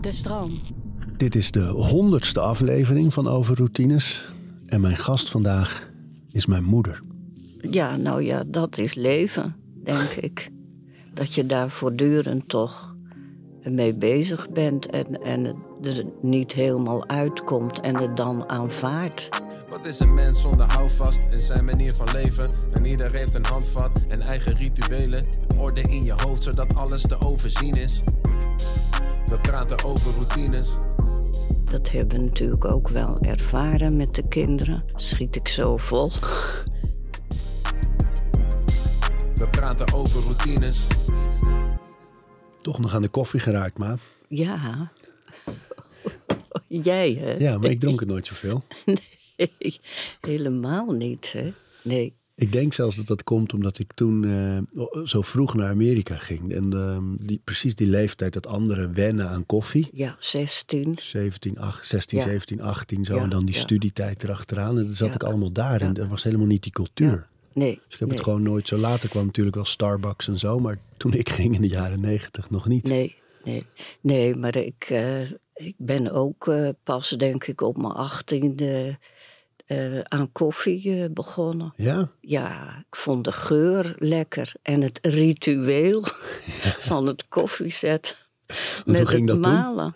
De stroom. Dit is de honderdste aflevering van Over Routines. En mijn gast vandaag is mijn moeder. Ja, nou ja, dat is leven, denk ik. Dat je daar voortdurend toch mee bezig bent en, en het er niet helemaal uitkomt en het dan aanvaardt. Wat is een mens zonder houvast in zijn manier van leven? En ieder heeft een handvat en eigen rituelen. Orde in je hoofd zodat alles te overzien is. We praten over routines. Dat hebben we natuurlijk ook wel ervaren met de kinderen. Schiet ik zo vol. We praten over routines. Toch nog aan de koffie geraakt, ma. Ja. Jij, hè? Ja, maar ik dronk het nooit zoveel. Nee, helemaal niet, hè? Nee. Ik denk zelfs dat dat komt omdat ik toen eh, zo vroeg naar Amerika ging. En ehm, die, precies die leeftijd dat anderen wennen aan koffie. Ja, 16. 17, 8, 16, Ja. 17, 18 zo. Ja, en dan die ja. studietijd erachteraan. En dan zat ik allemaal daar. En er was helemaal niet die cultuur. Nee. Dus ik heb nee. het gewoon nooit zo later kwam natuurlijk wel Starbucks en zo. Maar toen ik ging in de jaren negentig nog niet. Nee, nee. Nee, maar ik, eh, ik ben ook eh, pas, denk ik, op mijn achttiende eh aan koffie eh, begonnen. Ja? Ja, ik vond de geur lekker en het ritueel van het koffiezetten. hoe met ging het dat toen? malen.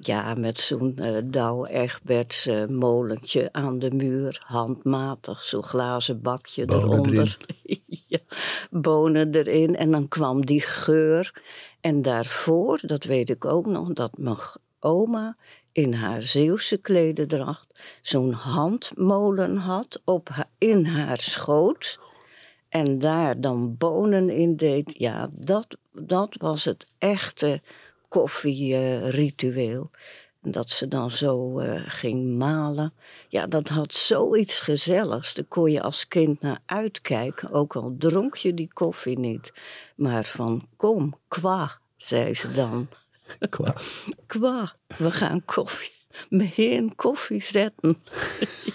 Ja, met zo'n eh Douwe Egberts molentje aan de muur, handmatig, zo'n glazen bakje Bonen eronder. ja, bonen erin en dan kwam die geur. En daarvoor, dat weet ik ook nog, dat mijn oma in haar Zeeuwse klederdracht zo'n handmolen had op in haar schoot. En daar dan bonen in deed. Ja, dat, dat was het echte koffieritueel. Dat ze dan zo eh, ging malen. Ja, dat had zoiets gezelligs. Daar kon je als kind naar uitkijken. Ook al dronk je die koffie niet. Maar van kom, kwa, zei ze dan. Qua. Kwa, we gaan koffie. Meteen koffie zetten.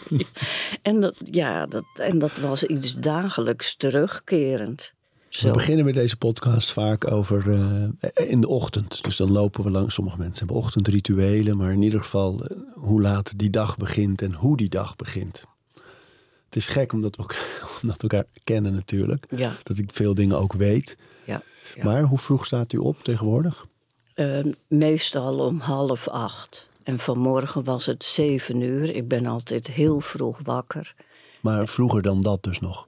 en, dat, ja, dat, en dat was iets dagelijks terugkerend. Zo. We beginnen met deze podcast vaak over eh, in de ochtend. Dus dan lopen we langs. Sommige mensen hebben ochtendrituelen. Maar in ieder geval eh, hoe laat die dag begint en hoe die dag begint. Het is gek omdat we, elkaar, omdat we elkaar kennen natuurlijk. Ja, Dat ik veel dingen ook weet. ja. ja. Maar hoe vroeg staat u op tegenwoordig? Eh, meestal om half acht. En vanmorgen was het zeven uur. Ik ben altijd heel vroeg wakker. Maar vroeger dan dat dus nog.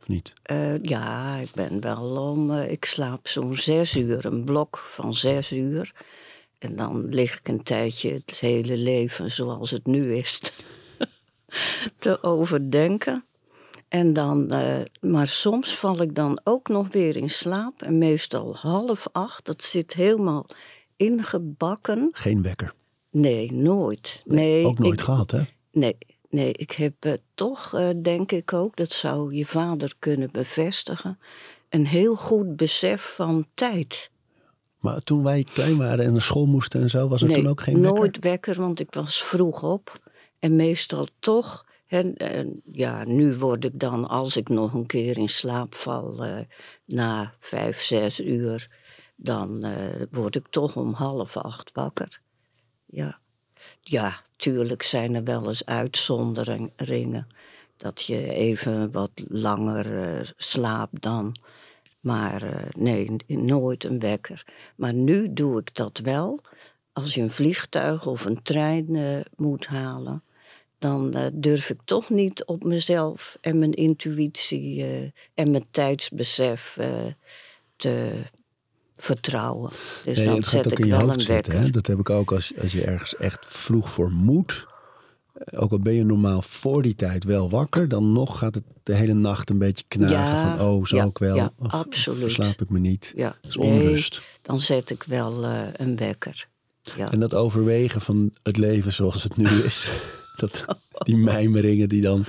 Of niet? Eh, ja, ik ben wel om. eh, ik slaap zo'n zes uur, een blok van zes uur. En dan lig ik een tijdje het hele leven zoals het nu is te overdenken. En dan, eh, maar soms val ik dan ook nog weer in slaap. En meestal half acht. Dat zit helemaal ingebakken. Geen wekker. Nee, nooit. Nee, ook nooit ik- gehad hè? Nee, nee ik heb eh, toch, eh, denk ik ook, dat zou je vader kunnen bevestigen, een heel goed besef van tijd. Maar toen wij klein waren en naar school moesten en zo. Was er nee, toen ook geen wekker? nooit wekker, want ik was vroeg op. En meestal toch, en, ja, nu word ik dan, als ik nog een keer in slaap val, eh, na vijf, zes uur, dan eh, word ik toch om half acht wakker. Ja. Ja, tuurlijk zijn er wel eens uitzonderingen. Dat je even wat langer eh, slaapt dan. Maar nee, nooit een wekker. Maar nu doe ik dat wel. Als je een vliegtuig of een trein moet halen, dan eh, durf ik toch niet op mezelf en mijn intuïtie eh, en mijn tijdsbesef eh, te vertrouwen. Dus Nee, dan het gaat zet ook ik in je wel een hoofd zitten. wekker. Hè? Dat heb ik ook als, als je ergens echt vroeg voor moet. Ook al ben je normaal voor die tijd wel wakker, dan nog gaat het de hele nacht een beetje knagen Ja, van oh, zou ja, ik wel? ja, of, absoluut. verslaap ik me niet? Ja, Dat is nee, onrust. dan zet ik wel een wekker. Ja. En dat overwegen van het leven zoals het nu is. Dat, die mijmeringen die dan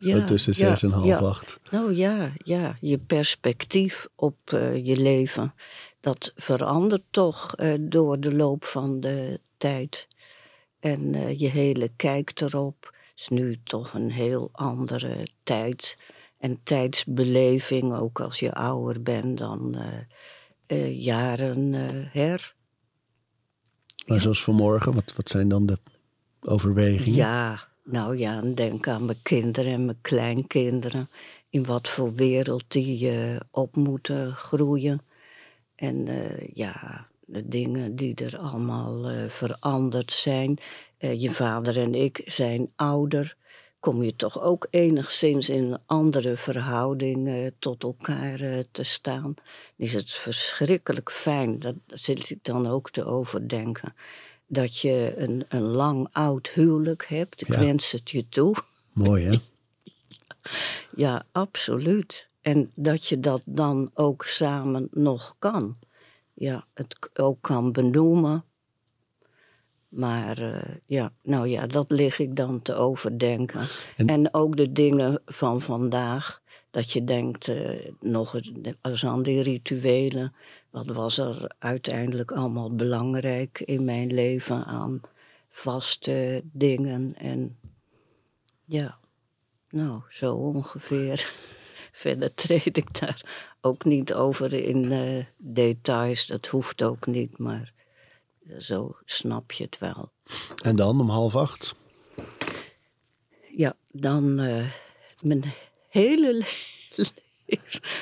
zo Ja, tussen ja, zes en half ja. acht. Nou ja, ja, je perspectief op eh, je leven, dat verandert toch eh, door de loop van de tijd. En eh, je hele kijk erop is nu toch een heel andere tijd. En tijdsbeleving, ook als je ouder bent dan jaren her. Maar zoals vanmorgen, wat, wat zijn dan de overwegingen? Ja, nou ja, en denk aan mijn kinderen en mijn kleinkinderen. In wat voor wereld die eh, op moeten groeien. En eh, ja, de dingen die er allemaal eh, veranderd zijn. Je vader en ik zijn ouder. Kom je toch ook enigszins in een andere verhouding tot elkaar te staan. Is het verschrikkelijk fijn, dat zit ik dan ook te overdenken. Dat je een, een lang oud huwelijk hebt. Ik Ja. wens het je toe. Mooi hè? Ja, absoluut. En dat je dat dan ook samen nog kan. Ja, het ook kan benoemen. Maar eh, ja, nou ja, dat lig ik dan te overdenken. En- En, ook de dingen van vandaag. Dat je denkt, eh, nog eens- aan die rituelen. Wat was er uiteindelijk allemaal belangrijk in mijn leven aan vaste dingen. En ja, nou, zo ongeveer. Verder treed ik daar ook niet over in eh, details. Dat hoeft ook niet, maar zo snap je het wel. En dan om half acht? Ja, dan eh, mijn hele le-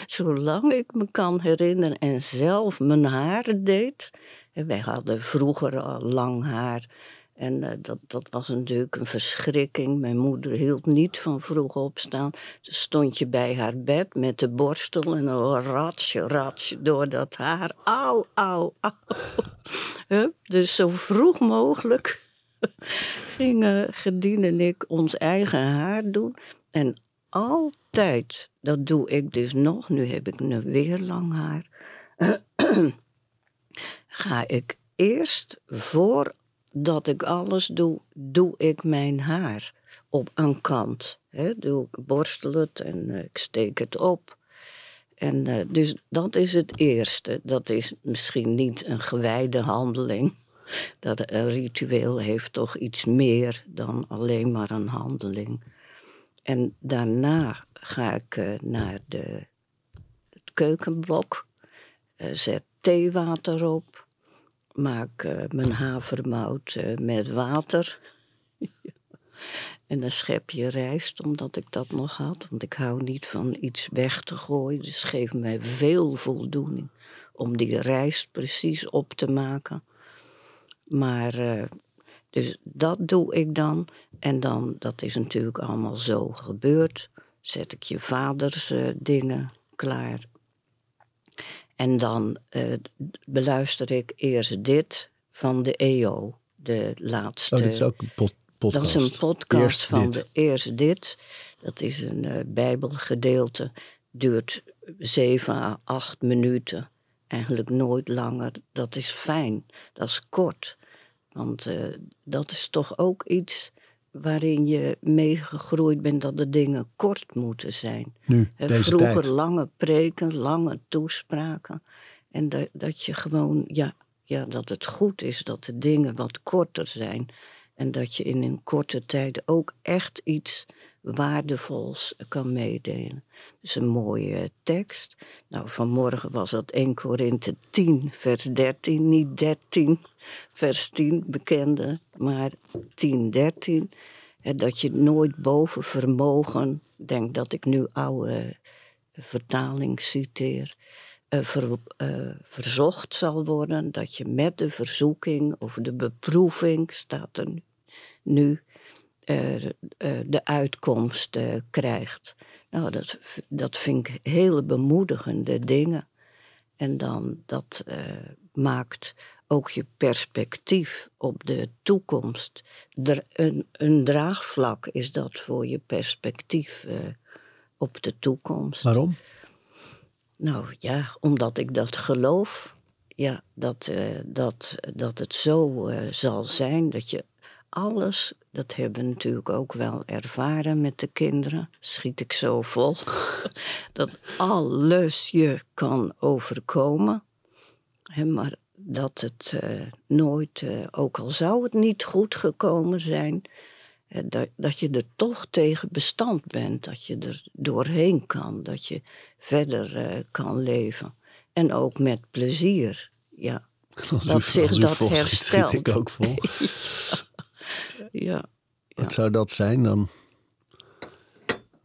zolang ik me kan herinneren en zelf mijn haren deed. En wij hadden vroeger al lang haar. En eh, dat, dat was natuurlijk een verschrikking. Mijn moeder hield niet van vroeg opstaan. Dus stond je bij haar bed met de borstel en een ratsje, ratsje door dat haar. Auw, auw. Hup, dus zo vroeg mogelijk gingen Gedien en ik ons eigen haar doen. En altijd, dat doe ik dus nog, nu heb ik nu weer lang haar. Ga ik eerst, voordat ik alles doe, doe ik mijn haar op een kant. Hè, doe ik borstel het en eh, ik steek het op. En eh, dus dat is het eerste. Dat is misschien niet een gewijde handeling. Dat een ritueel heeft toch iets meer dan alleen maar een handeling. En daarna ga ik eh, naar de, het keukenblok, eh, zet theewater op, maak eh, mijn havermout met water. en een schepje rijst, omdat ik dat nog had. Want ik hou niet van iets weg te gooien. Dus geeft mij veel voldoening om die rijst precies op te maken. Maar, dus dat doe ik dan. En dan, dat is natuurlijk allemaal zo gebeurd. Zet ik je vaders eh, dingen klaar. En dan eh, beluister ik eerst dit van de EO. De laatste. Oh, dat is ook een pod- podcast. Dat is een podcast Eerst van dit. de Eerst Dit. Dat is een eh, bijbelgedeelte. Duurt zeven à acht minuten. Eigenlijk nooit langer. Dat is fijn. Dat is kort. Want dat is toch ook iets waarin je meegegroeid bent dat de dingen kort moeten zijn. Nu, deze Vroeger tijd. lange preken, lange toespraken. En dat, dat je gewoon, ja, ja, dat het goed is dat de dingen wat korter zijn. En dat je in een korte tijd ook echt iets waardevols kan meedelen. Dus een mooie tekst. Nou, vanmorgen was dat 1 Korinthe 10, vers 13. Niet 13, vers 10, bekende, maar 10, 13. Hè, dat je nooit boven vermogen, denk dat ik nu oude vertaling citeer, eh, ver- eh, verzocht zal worden. Dat je met de verzoeking of de beproeving, staat er nu, eh, eh, de uitkomst eh, krijgt. Nou, dat, dat vind ik hele bemoedigende dingen. En dan dat eh, maakt ook je perspectief op de toekomst. Dra- een, een draagvlak is dat voor je perspectief eh, op de toekomst. Waarom? Nou ja, omdat ik dat geloof. Ja, dat, eh, dat, dat het zo eh, zal zijn dat je alles, dat hebben we natuurlijk ook wel ervaren met de kinderen, schiet ik zo vol, dat alles je kan overkomen. Maar dat het eh, nooit, eh, ook al zou het niet goed gekomen zijn, eh, dat, dat je er toch tegen bestand bent. Dat je er doorheen kan. Dat je verder kan leven. En ook met plezier. Ja. Als dat u, zich dat herstelt. schiet ik ook vol. Ja, Wat zou dat zijn dan?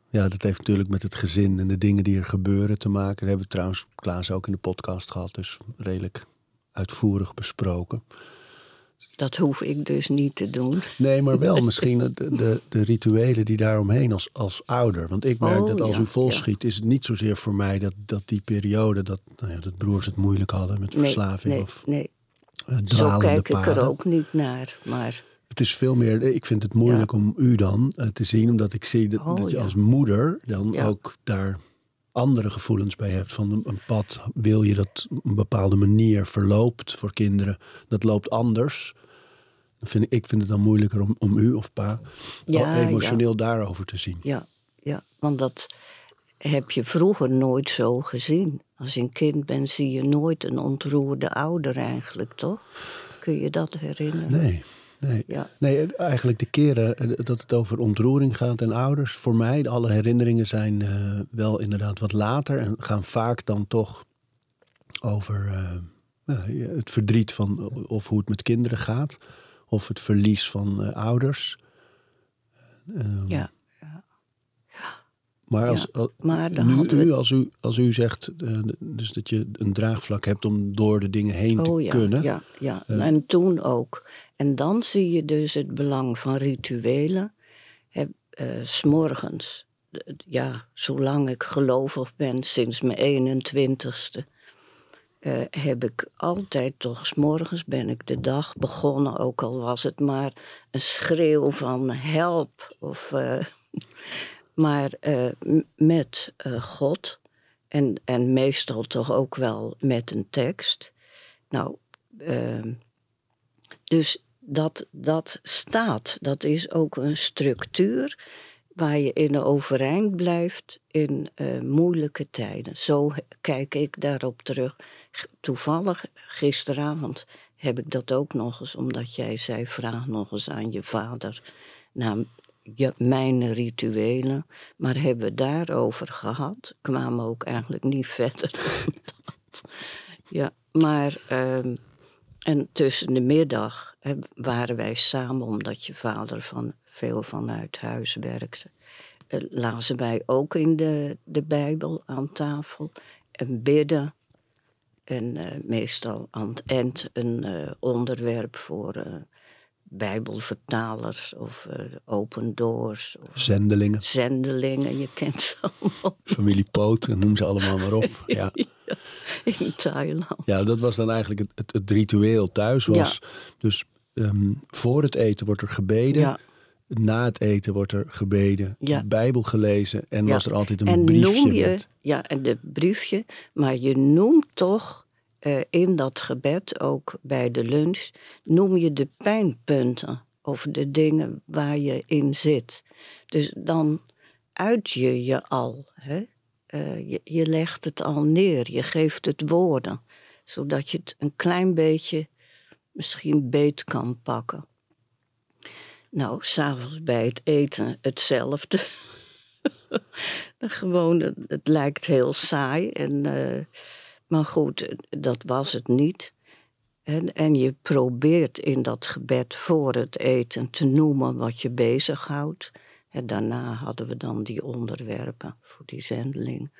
Ja, dat heeft natuurlijk met het gezin en de dingen die er gebeuren te maken. Dat hebben we trouwens Klaas ook in de podcast gehad, dus redelijk uitvoerig besproken. dat hoef ik dus niet te doen. Nee, maar wel misschien de, de, de rituelen die daaromheen als, als ouder. Want ik merk Oh, dat als ja, u volschiet, is het niet zozeer voor mij dat, dat die periode, dat, nou ja, dat broers het moeilijk hadden met Nee, verslaving nee, of nee. eh, Zo dwalende kijk ik paden. er ook niet naar. Maar Het is veel meer, ik vind het moeilijk om u dan eh, te zien, omdat ik zie dat, Oh, dat je als moeder dan ook daar andere gevoelens bij hebt. Van een, pad wil je dat op een bepaalde manier verloopt voor kinderen. Dat loopt anders. Dan vind ik, ik vind het dan moeilijker om, om u of pa Ja, emotioneel daarover te zien. ja, ja, want dat heb je vroeger nooit zo gezien. Als je een kind bent, zie je nooit een ontroerde ouder eigenlijk, toch? Kun je dat herinneren? Nee, nee. Ja. nee, eigenlijk de keren eh, dat het over ontroering gaat en ouders. Voor mij, alle herinneringen zijn eh, wel inderdaad wat later. En gaan vaak dan toch over eh, nou, het verdriet van of hoe het met kinderen gaat. Of het verlies van ouders. Ehm, Ja, Maar, als, al- maar dan nu, hadden we- u, als, u, als u zegt eh, dus dat je een draagvlak hebt om door de dingen heen te oh ja, kunnen. ja, ja. Eh. en toen ook. En dan zie je dus het belang van rituelen. Heb, eh, smorgens, ja, zolang ik gelovig ben, sinds mijn 21ste, eh, heb ik altijd toch, smorgens ben ik de dag begonnen, ook al was het maar een schreeuw van help. Of, maar eh, met eh, God. En, en meestal toch ook wel met een tekst. Nou, ehm, dus dat, dat staat. Dat is ook een structuur waar je in overeind blijft in eh, moeilijke tijden. Zo kijk ik daarop terug. Toevallig gisteravond heb ik dat ook nog eens, omdat jij zei: vraag nog eens aan je vader naar je, mijn rituelen. Maar hebben we daarover gehad, kwamen ook eigenlijk niet verder dan dat. Ja, maar. ehm, en tussen de middag waren wij samen, omdat je vader van, veel vanuit huis werkte. eh, lazen wij ook in de, de Bijbel aan tafel en bidden. En eh, meestal aan het eind een eh, onderwerp voor Bijbelvertalers of eh, Open Doors of Zendelingen, zendelingen. Je kent ze allemaal familie Poot, noem ze allemaal maar op. Ja. in Thailand. Ja, dat was dan eigenlijk het, het, het ritueel thuis. Was Dus ehm, voor het eten wordt er gebeden. Ja. Na het eten wordt er gebeden. Ja. Bijbel gelezen. En was er altijd een en briefje. noem je, met- ja, en de briefje, maar je noemt toch eh, in dat gebed, ook bij de lunch, noem je de pijnpunten of de dingen waar je in zit. Dus dan uit je je al. Hè? Eh, je, legt het al neer, je geeft het woorden, zodat je het een klein beetje misschien beet kan pakken. Nou, s'avonds bij het eten hetzelfde. Gewoon, het, het lijkt heel saai. En, eh, maar goed, dat was het niet. En, en je probeert in dat gebed voor het eten te noemen wat je bezighoudt. En daarna hadden we dan die onderwerpen voor die zendeling.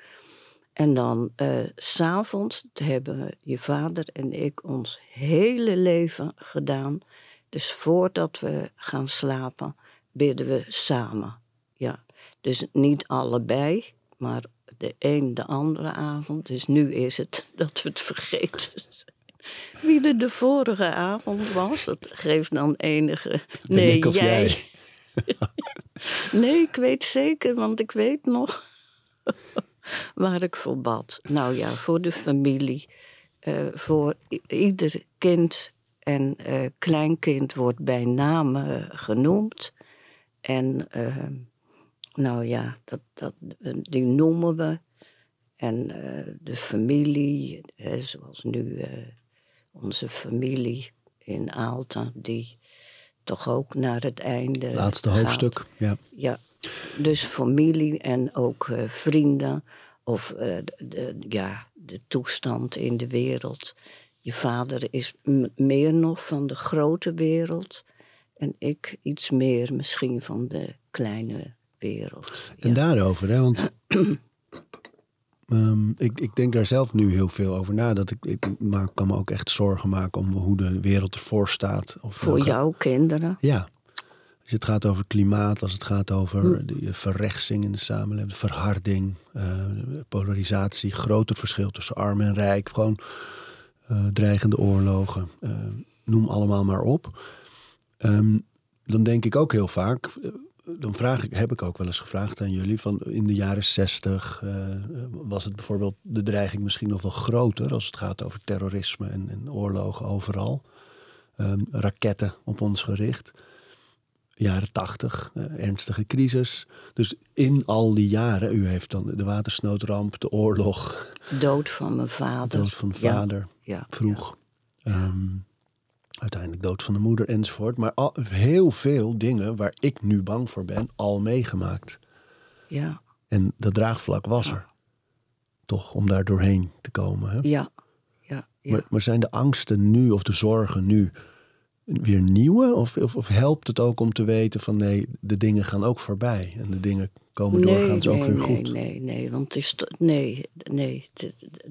En dan s s'avonds hebben je vader en ik ons hele leven gedaan. Dus voordat we gaan slapen, bidden we samen. Ja, dus niet allebei, maar de een de andere avond. Dus nu is het dat we het vergeten zijn. Wie er de vorige avond was, dat geeft dan enige. Nee, jij? nee, ik weet zeker, want ik weet nog waar ik voor bad. Nou ja, voor de familie, eh, voor ieder kind en eh, kleinkind wordt bij naam eh, genoemd. En eh, nou ja, dat, dat, die noemen we. En eh, de familie, eh, zoals nu eh, onze familie in Aalten, die toch ook naar het einde. Laatste gaat. hoofdstuk. Ja. Ja, dus familie en ook eh, vrienden of eh, de, ja, de toestand in de wereld. je vader is meer nog van de grote wereld. En ik iets meer misschien van de kleine wereld. En Ja. daarover, hè, want ehm, ik, ik denk daar zelf nu heel veel over na. Dat ik, ik maak, kan me ook echt zorgen maken om hoe de wereld ervoor staat. Of Voor welke- jouw kinderen. Ja. Als het gaat over klimaat, als het gaat over Hm. de verrechtsing in de samenleving, verharding, eh, polarisatie, groter verschil tussen arm en rijk, gewoon eh, dreigende oorlogen, eh, noem allemaal maar op. Ehm, dan denk ik ook heel vaak, eh, dan vraag ik, heb ik ook wel eens gevraagd aan jullie, van in de jaren zestig was het bijvoorbeeld de dreiging misschien nog wel groter als het gaat over terrorisme en, en oorlogen overal. Ehm, raketten op ons gericht jaren tachtig, eh, ernstige crisis. Dus in al die jaren, u heeft dan de watersnoodramp, de oorlog, Dood van mijn vader. dood van de Ja, vader, Ja, vroeg. Ehm, uiteindelijk dood van de moeder enzovoort. Maar al, heel veel dingen waar ik nu bang voor ben, al meegemaakt. Ja, En dat draagvlak was er. Toch, om daar doorheen te komen. Hè? ja, ja. ja. Maar, maar zijn de angsten nu of de zorgen nu weer nieuwe? Of, of, of helpt het ook om te weten van nee, de dingen gaan ook voorbij. En de dingen komen doorgaans ook weer nee, goed. Nee, nee, want het is nee, nee,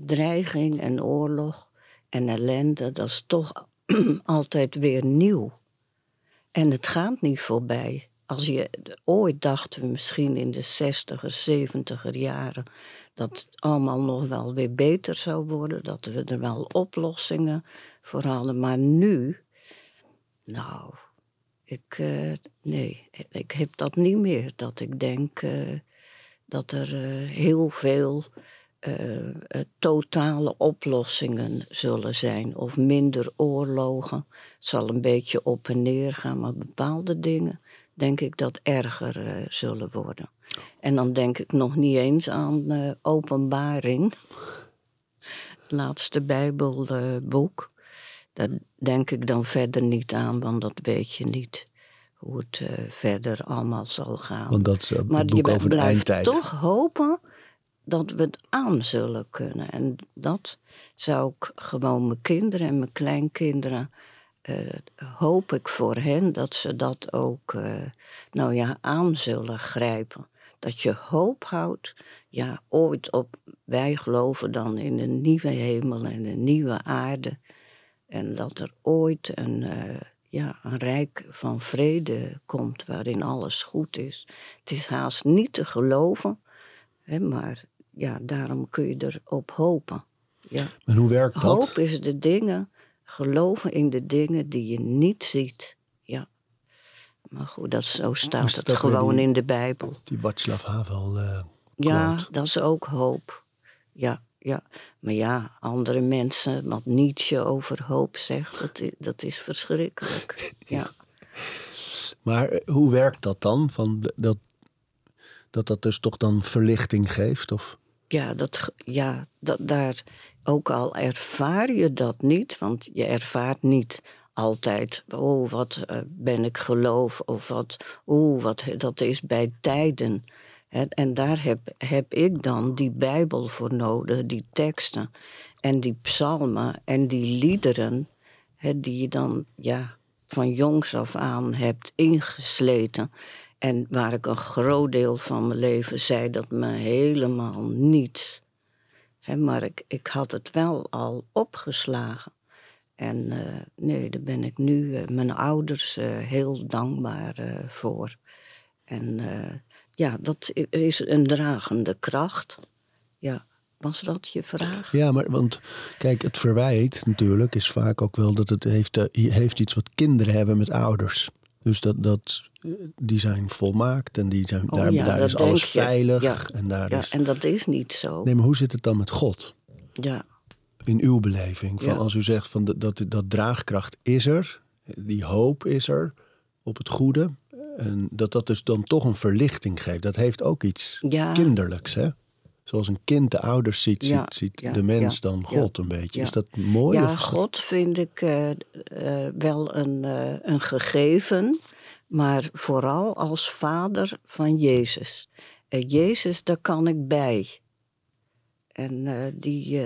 dreiging en oorlog en ellende, dat is toch altijd weer nieuw. En het gaat niet voorbij. Als je ooit dachten we misschien in de 60er, 70er jaren dat het allemaal nog wel weer beter zou worden, dat we er wel oplossingen voor hadden. Maar nu, nou, ik, eh, nee, ik heb dat niet meer. Dat ik denk eh, dat er eh, heel veel eh, eh, totale oplossingen zullen zijn. Of minder oorlogen. Het zal een beetje op en neer gaan, maar bepaalde dingen denk ik dat erger eh, zullen worden. En dan denk ik nog niet eens aan openbaring. Het laatste Bijbelboek. Daar denk ik dan verder niet aan, want dat weet je niet. Hoe het verder allemaal zal gaan. Want dat is maar het je boek over de blijft eindtijd. toch hopen dat we het aan zullen kunnen. En dat zou ik gewoon mijn kinderen en mijn kleinkinderen... eh, hoop ik voor hen dat ze dat ook eh, nou ja, aan zullen grijpen. Dat je hoop houdt, ja, ooit op... Wij geloven dan in een nieuwe hemel en een nieuwe aarde. En dat er ooit een, eh, ja, een rijk van vrede komt waarin alles goed is. Het is haast niet te geloven, hè, maar ja, daarom kun je erop hopen. Ja. En hoe werkt dat? Hoop is de dingen, geloven in de dingen die je niet ziet. Ja. Maar goed, dat, zo staat Is het gewoon die- in de Bijbel. Die Václav Havel eh Ja, dat is ook hoop. Ja, ja. Maar ja, andere mensen, wat Nietzsche over hoop zegt, dat is, dat is verschrikkelijk. Ja. Maar eh, hoe werkt dat dan? Van dat, dat dat dus toch dan verlichting geeft? Of? Ja, dat, ja dat, daar, ook al ervaar je dat niet, want je ervaart niet altijd, oh, wat eh, ben ik geloof, of wat, oeh, wat, dat is bij tijden. Hè, en daar heb, heb ik dan die Bijbel voor nodig, die teksten en die psalmen en die liederen, hè, die je dan ja, van jongs af aan hebt ingesleten. En waar ik een groot deel van mijn leven zei dat me helemaal niets. Hè, maar ik, ik had het wel al opgeslagen. En eh, nee, daar ben ik nu eh, mijn ouders eh, heel dankbaar voor. En ja, dat is een dragende kracht. Ja, was dat je vraag? Ja, maar want kijk, het verwijt natuurlijk is vaak ook wel dat het heeft, heeft iets wat kinderen hebben met ouders. Dus dat, dat, eh, die zijn volmaakt en die zijn, Oh daar, ja, daar is alles je. veilig. Ja. En daar Ja, is, en dat is niet zo. Nee, maar hoe zit het dan met God? Ja, In uw beleving? Van. Als u zegt van dat, dat, dat draagkracht is er, die hoop is er op het goede. En dat dat dus dan toch een verlichting geeft. Dat heeft ook iets kinderlijks, hè? Zoals een kind de ouders ziet, Ja, ziet, ziet ja, de mens ja, dan God een beetje. Is dat mooi? ja of God vind ik eh, eh, wel een, eh, een gegeven, maar vooral als vader van Jezus. En Jezus, daar kan ik bij. En die,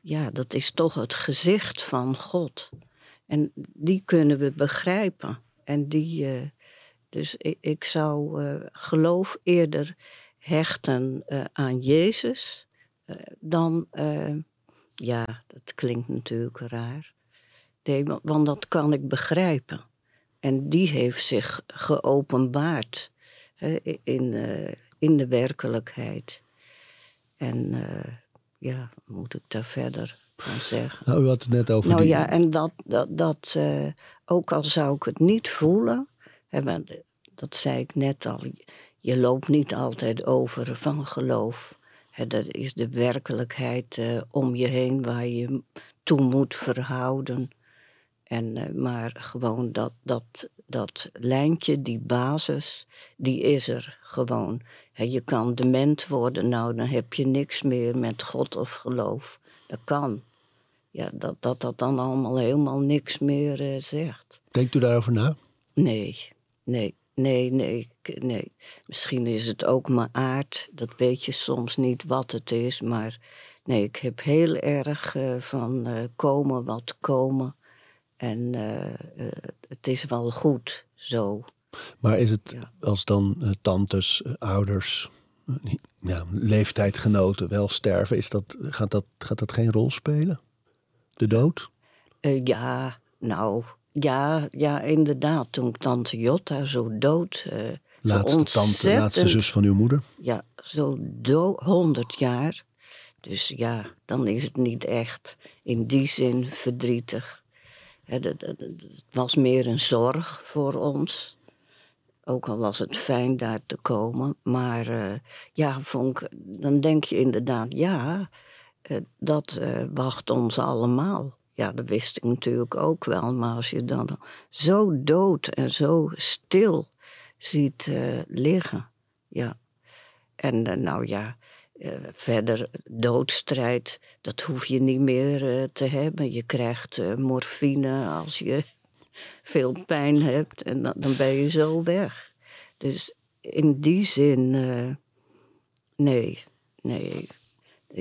ja, dat is toch het gezicht van God. En die kunnen we begrijpen. En die, dus ik, ik zou geloof eerder hechten eh, aan Jezus dan, ja, dat klinkt natuurlijk raar. Nee, want dat kan ik begrijpen. En die heeft zich geopenbaard hè, in, in de werkelijkheid. En ja, moet ik daar verder van zeggen? Nou, u had het net over Nou die... ja, en dat, dat, dat ook al zou ik het niet voelen, hè, want dat zei ik net al, je loopt niet altijd over van geloof. Dat is de werkelijkheid uh, om je heen waar je toe moet verhouden. En, uh, maar gewoon dat, dat, dat lijntje, die basis, die is er gewoon. He, je kan dement worden, nou dan heb je niks meer met God of geloof. Dat kan. Ja, dat dat, dat dan allemaal helemaal niks meer uh, zegt. Denkt u daarover na? Nee, nee, nee, nee, nee. Misschien is het ook mijn aard. Dat weet je soms niet wat het is. Maar nee, ik heb heel erg uh, van uh, komen wat komen. En het is wel goed zo. Maar is het ja. als dan tantes, ouders, ja, leeftijdgenoten wel sterven, is dat, gaat, dat, gaat dat geen rol spelen? De dood? ja, nou, ja, ja, inderdaad. Toen tante Jotta zo dood. laatste tante, laatste zus van uw moeder? Ja, zo 100 jaar. Dus ja, dan is het niet echt in die zin verdrietig. Het was meer een zorg voor ons. Ook al was het fijn daar te komen. Maar uh, ja, vond ik, dan denk je inderdaad, ja, uh, dat uh, wacht ons allemaal. Ja, dat wist ik natuurlijk ook wel. Maar als je dan zo dood en zo stil ziet liggen. Ja. En nou ja, verder doodstrijd, dat hoef je niet meer te hebben. Je krijgt morfine als je veel pijn hebt en dan, dan ben je zo weg. Dus in die zin, uh, nee, nee.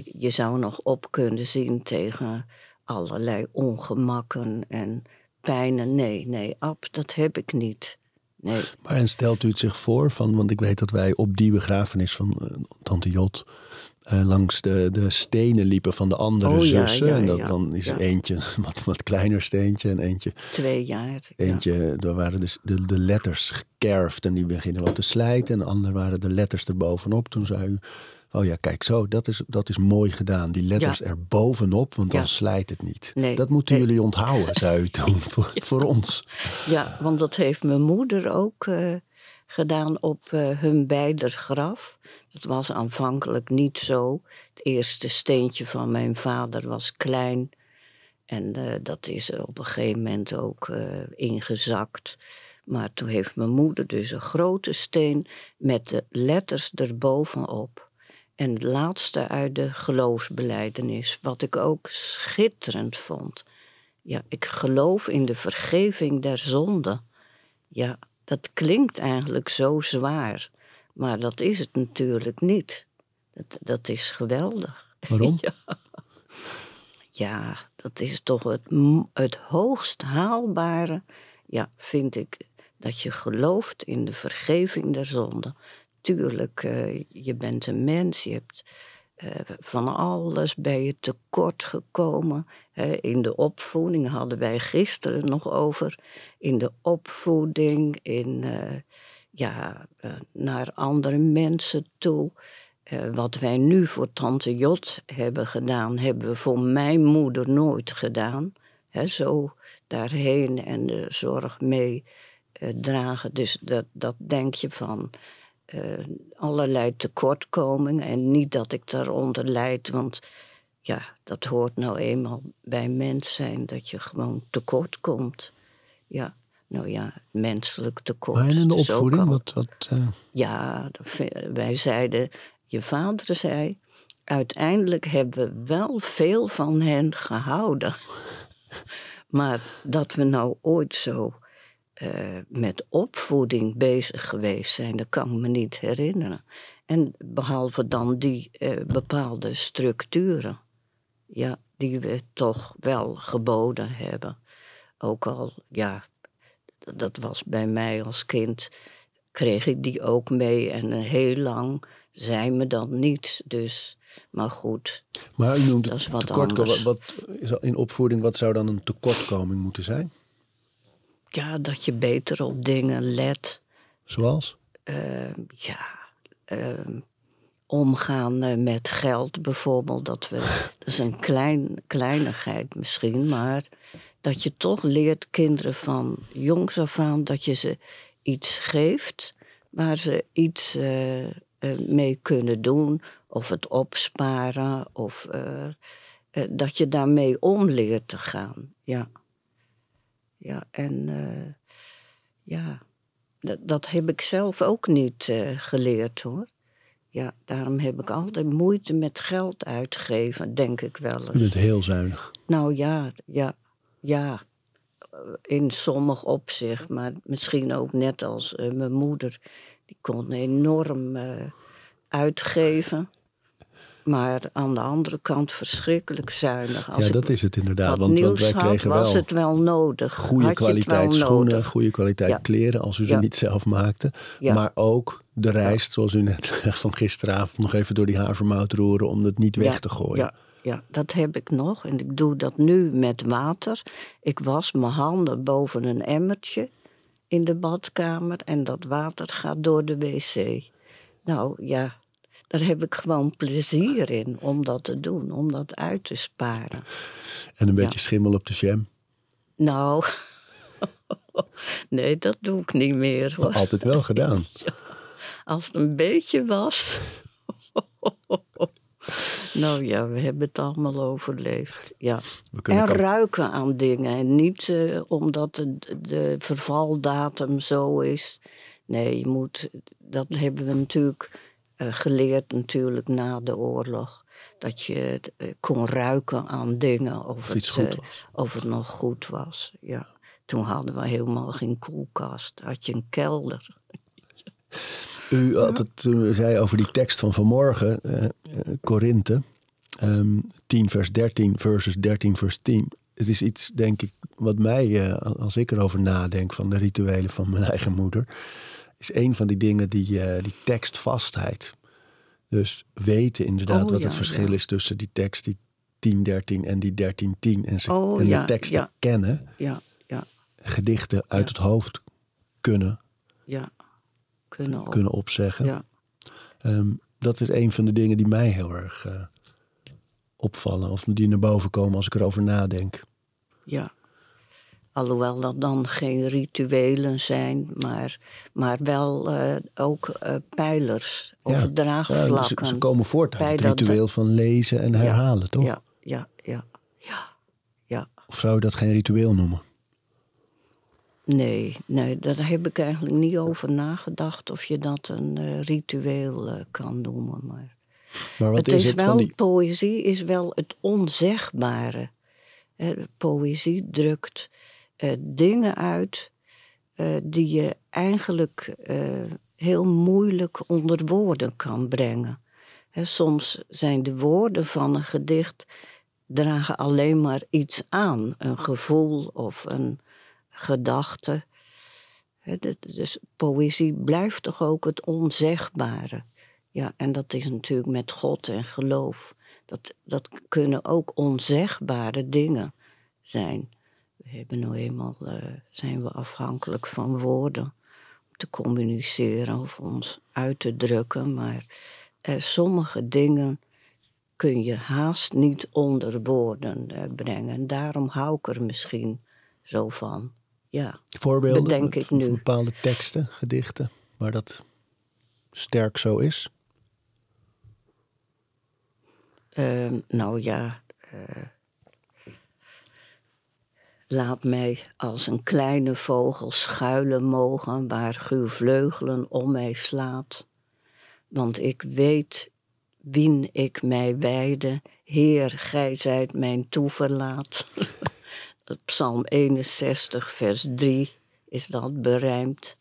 Je zou nog op kunnen zien tegen allerlei ongemakken en pijnen. Nee, nee, ab, dat heb ik niet. Nee. Maar en stelt u het zich voor, van, want ik weet dat wij op die begrafenis van uh, Tante Jot uh, langs de, de stenen liepen van de andere oh, zussen. Ja, ja, en dat ja, dan is er eentje wat, wat kleiner steentje en eentje. Twee jaar. Eentje, daar waren dus de, de letters gekerfd en die beginnen wat te slijten. En ander waren de letters er bovenop. Toen zei u, oh ja, kijk zo, dat is, dat is mooi gedaan. Die letters er bovenop, want dan slijt het niet. Nee, dat moeten nee. jullie onthouden, zei u toen, voor, voor ons. Ja, want dat heeft mijn moeder ook uh, gedaan op uh, hun beider graf. Dat was aanvankelijk niet zo. Het eerste steentje van mijn vader was klein. En uh, dat is op een gegeven moment ook ingezakt. Maar toen heeft mijn moeder dus een grote steen met de letters erbovenop. En het laatste uit de geloofsbeleidenis, wat ik ook schitterend vond. Ja, ik geloof in de vergeving der zonden. Ja, dat klinkt eigenlijk zo zwaar, maar dat is het natuurlijk niet. Dat, dat is geweldig. Waarom? ja. ja, dat is toch het, het hoogst haalbare, ja, vind ik, dat je gelooft in de vergeving der zonden tuurlijk, uh, je bent een mens, je hebt uh, van alles ben je tekort gekomen. Uh, in de opvoeding hadden wij gisteren nog over. In de opvoeding, in, ja, naar andere mensen toe. wat wij nu voor tante Jot hebben gedaan, hebben we voor mijn moeder nooit gedaan. He, zo daarheen en de zorg mee dragen. Dus dat, dat denk je van uh, allerlei tekortkomingen. En niet dat ik daaronder lijd, want ja, dat hoort nou eenmaal bij mens zijn, dat je gewoon tekort komt. Ja, nou ja, menselijk tekort. Maar in de Dus opvoeding, al- wat... wat uh... Ja, dat vi- wij zeiden, je vader zei, uiteindelijk hebben we wel veel van hen gehouden. Maar dat we nou ooit zo uh, met opvoeding bezig geweest zijn, dat kan ik me niet herinneren. En behalve dan die uh, bepaalde structuren. Ja, die we toch wel geboden hebben. Ook al, ja, dat was bij mij als kind, kreeg ik die ook mee. En heel lang zei me dat niet. Dus, maar goed. Maar u noemt Dat is wat is in opvoeding, wat zou dan een tekortkoming moeten zijn? Ja, dat je beter op dingen let. Zoals? Eh, ja, eh, omgaan eh, met geld bijvoorbeeld. Dat, we, dat is een klein, kleinigheid misschien, maar dat je toch leert kinderen van jongs af aan dat je ze iets geeft waar ze iets mee kunnen doen, of het opsparen, of dat je daarmee om leert te gaan. Ja, ja en eh, ja. Dat, dat heb ik zelf ook niet eh, geleerd hoor. Ja, daarom heb ik altijd moeite met geld uitgeven, denk ik wel eens. bent heel zuinig. Nou ja, ja, ja. In sommig opzicht, maar misschien ook net als eh, mijn moeder. Die kon enorm uitgeven. Maar aan de andere kant verschrikkelijk zuinig. Als ja, dat is het inderdaad. Want, want wij had, kregen was wel het wel nodig. goede Had kwaliteit schoenen, nodig. goede kwaliteit Ja. kleren, als u ze niet zelf maakte. Ja. Maar ook de rijst, zoals u net zegt, van gisteravond nog even door die havermout roeren om het niet weg te gooien. Ja, ja, dat heb ik nog. En ik doe dat nu met water. Ik was mijn handen boven een emmertje in de badkamer. En dat water gaat door de wc. Nou ja, daar heb ik gewoon plezier in om dat te doen. Om dat uit te sparen. En een beetje schimmel op de jam. Nou, nee, dat doe ik niet meer hoor. Altijd wel gedaan. Als het een beetje was. nou ja, we hebben het allemaal overleefd. Ja. En ook- ruiken aan dingen. En niet eh, omdat de, de vervaldatum zo is. Nee, je moet, dat hebben we natuurlijk geleerd natuurlijk na de oorlog. Dat je eh, kon ruiken aan dingen. Of, Of iets het, goed eh, was. of het nog goed was. Ja. Toen hadden we helemaal geen koelkast. Had je een kelder. U had het, u zei over die tekst van vanmorgen, eh eh, Korinthe, ehm 10 vers 13 versus 13 vers 10. Het is iets, denk ik, wat mij, eh, als ik erover nadenk van de rituelen van mijn eigen moeder, is een van die dingen die, eh, die tekstvastheid. Dus weten inderdaad Oh, wat ja, het verschil ja. is tussen die tekst die 10 13 en die 13 10 en, ze, Oh, en ja, de teksten kennen, Ja, ja, gedichten uit het hoofd kunnen, ja. Kunnen kunnen opzeggen. Ja. Ehm, dat is een van de dingen die mij heel erg eh, opvallen. Of die naar boven komen als ik erover nadenk. Ja. Alhoewel dat dan geen rituelen zijn, maar, maar wel eh, ook eh, pijlers of Ja. Ja, draagvlakken. ze, ze komen voort uit bij het dat- ritueel van lezen en herhalen, toch? Ja, ja, ja, ja, ja. Of zou je dat geen ritueel noemen? Nee, nee, daar heb ik eigenlijk niet over nagedacht of je dat een eh, ritueel kan noemen. Maar Maar wat het is, is, het wel, van die... poëzie is wel het onzegbare. Hè, poëzie drukt eh, dingen uit eh, die je eigenlijk eh, heel moeilijk onder woorden kan brengen. Soms zijn de woorden van een gedicht dragen alleen maar iets aan, een gevoel of een gedachte. Dus poëzie blijft toch ook het onzegbare. Ja, en dat is natuurlijk met God en geloof. Dat, dat kunnen ook onzegbare dingen zijn. We hebben nou eenmaal, eh, zijn we afhankelijk van woorden om te communiceren of ons uit te drukken. Maar eh, sommige dingen kun je haast niet onder woorden eh, brengen. En daarom hou ik er misschien zo van. Ja. Voorbeelden bedenk ik nu. bepaalde teksten, gedichten, waar dat sterk zo is? Eh, nou ja. Laat mij als een kleine vogel schuilen mogen waar guur vleugelen om mij slaat. Want ik weet wien ik mij wijde, Heer, gij zijt mijn toeverlaat. Psalm 61, vers 3 is dat berijmd.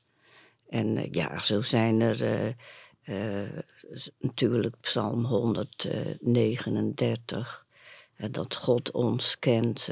En eh, ja, zo zijn er eh, eh, natuurlijk Psalm 139 hè, dat God ons kent.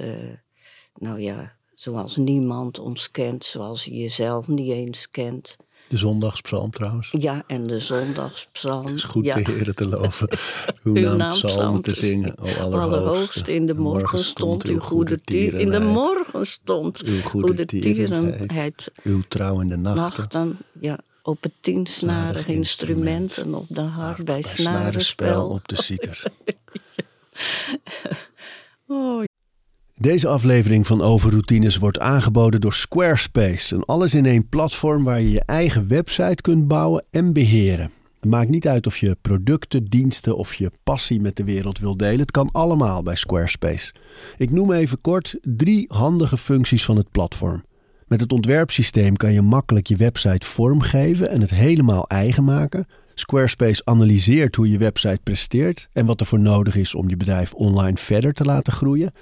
Nou ja, zoals niemand ons kent, zoals je jezelf niet eens kent. De zondagspsalm trouwens. Ja, en de zondagspsalm. Het is goed ja. de Heer te loven. Uw, Uw naam naam psalmen psalm te zingen. O allerhoogste. Allerhoogste in de morgen stond uw goede. In de morgen stond Uw goede tierenheid. Uw trouw in de nachten. Nachten, ja, op het tiensnarig Snarig instrumenten, op de harp, bij snarenspel. op de citer. Oh, Deze aflevering van Overroutines wordt aangeboden door Squarespace. Een alles-in-één platform waar je je eigen website kunt bouwen en beheren. Het maakt niet uit of je producten, diensten of je passie met de wereld wil delen. Het kan allemaal bij Squarespace. Ik noem even kort drie handige functies van het platform. Met het ontwerpsysteem kan je makkelijk je website vormgeven en het helemaal eigen maken. Squarespace analyseert hoe je website presteert en wat er voor nodig is om je bedrijf online verder te laten groeien.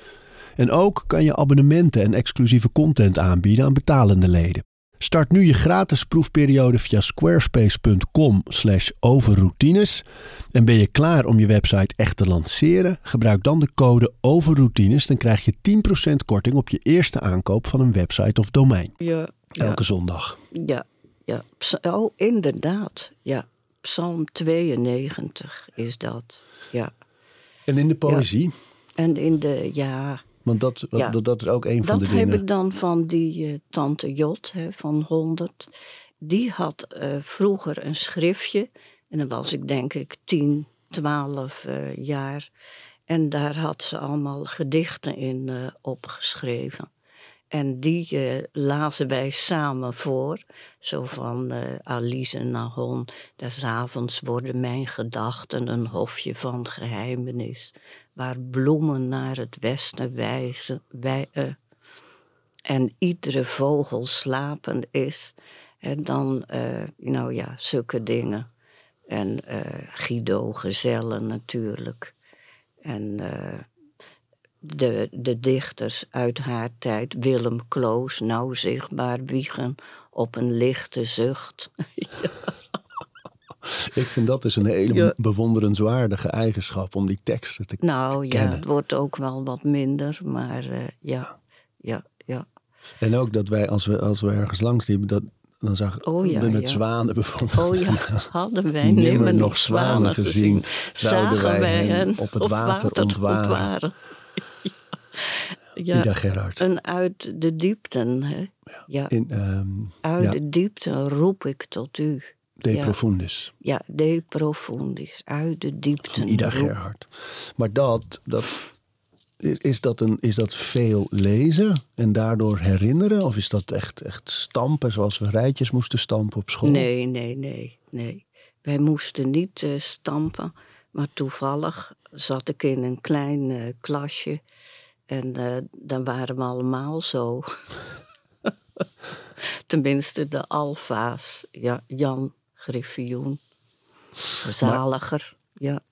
En ook kan je abonnementen en exclusieve content aanbieden aan betalende leden. Start nu je gratis proefperiode via squarespace.com/overroutines en ben je klaar om je website echt te lanceren? Gebruik dan de code overroutines, dan krijg je 10% korting op je eerste aankoop van een website of domein. ja, ja, Elke zondag. ja, ja. Oh, inderdaad. Ja, Psalm 92 is dat. Ja. En in de poëzie, En in de, ja, want dat, Ja. dat, dat is ook een van dat de heb dingen. ik dan van die eh, tante Jot hè, van 100. Die had eh, vroeger een schriftje. En dan was ik denk ik 10, 12 eh, jaar. En daar had ze allemaal gedichten in opgeschreven. En die eh, lazen wij samen voor. Zo van eh, Alice en Nahon. Des avonds worden mijn gedachten een hofje van geheimenis. Waar bloemen naar het westen wijzen. Wij, en iedere vogel slapen is. En dan, eh, nou ja, zulke dingen. En eh, Guido Gezellen natuurlijk. En eh, de, de dichters uit haar tijd, Willem Kloos, nauw zichtbaar wiegen op een lichte zucht. Ik vind dat dus een hele Ja. bewonderenswaardige eigenschap om die teksten te, Nou te ja, kennen. het wordt ook wel wat minder, maar eh, ja, ja, ja. En ook dat wij, als we, als we ergens langs liepen, dat, dan zag Oh ja, met ja. zwanen bijvoorbeeld. Oh ja, hadden wij nimmer nog zwanen gezien. zouden wij hen op het water ontwaren. Ja, Ida Gerhard. en uit de diepten, hè? Ja, In ehm, uit ja. de diepten roep ik tot u. De Ja. Profundis Ja, de profundis, uit de diepten. van Ida Gerhard. Maar dat, dat is, is, dat een, is dat veel lezen en daardoor herinneren? Of is dat echt, echt stampen zoals we rijtjes moesten stampen op school? Nee, nee, nee, nee. Wij moesten niet eh, stampen, maar toevallig zat ik in een klein eh, klasje en eh, dan waren we allemaal zo. Tenminste, de alfa's. Ja, Jan Griffioen. Zaliger. ja.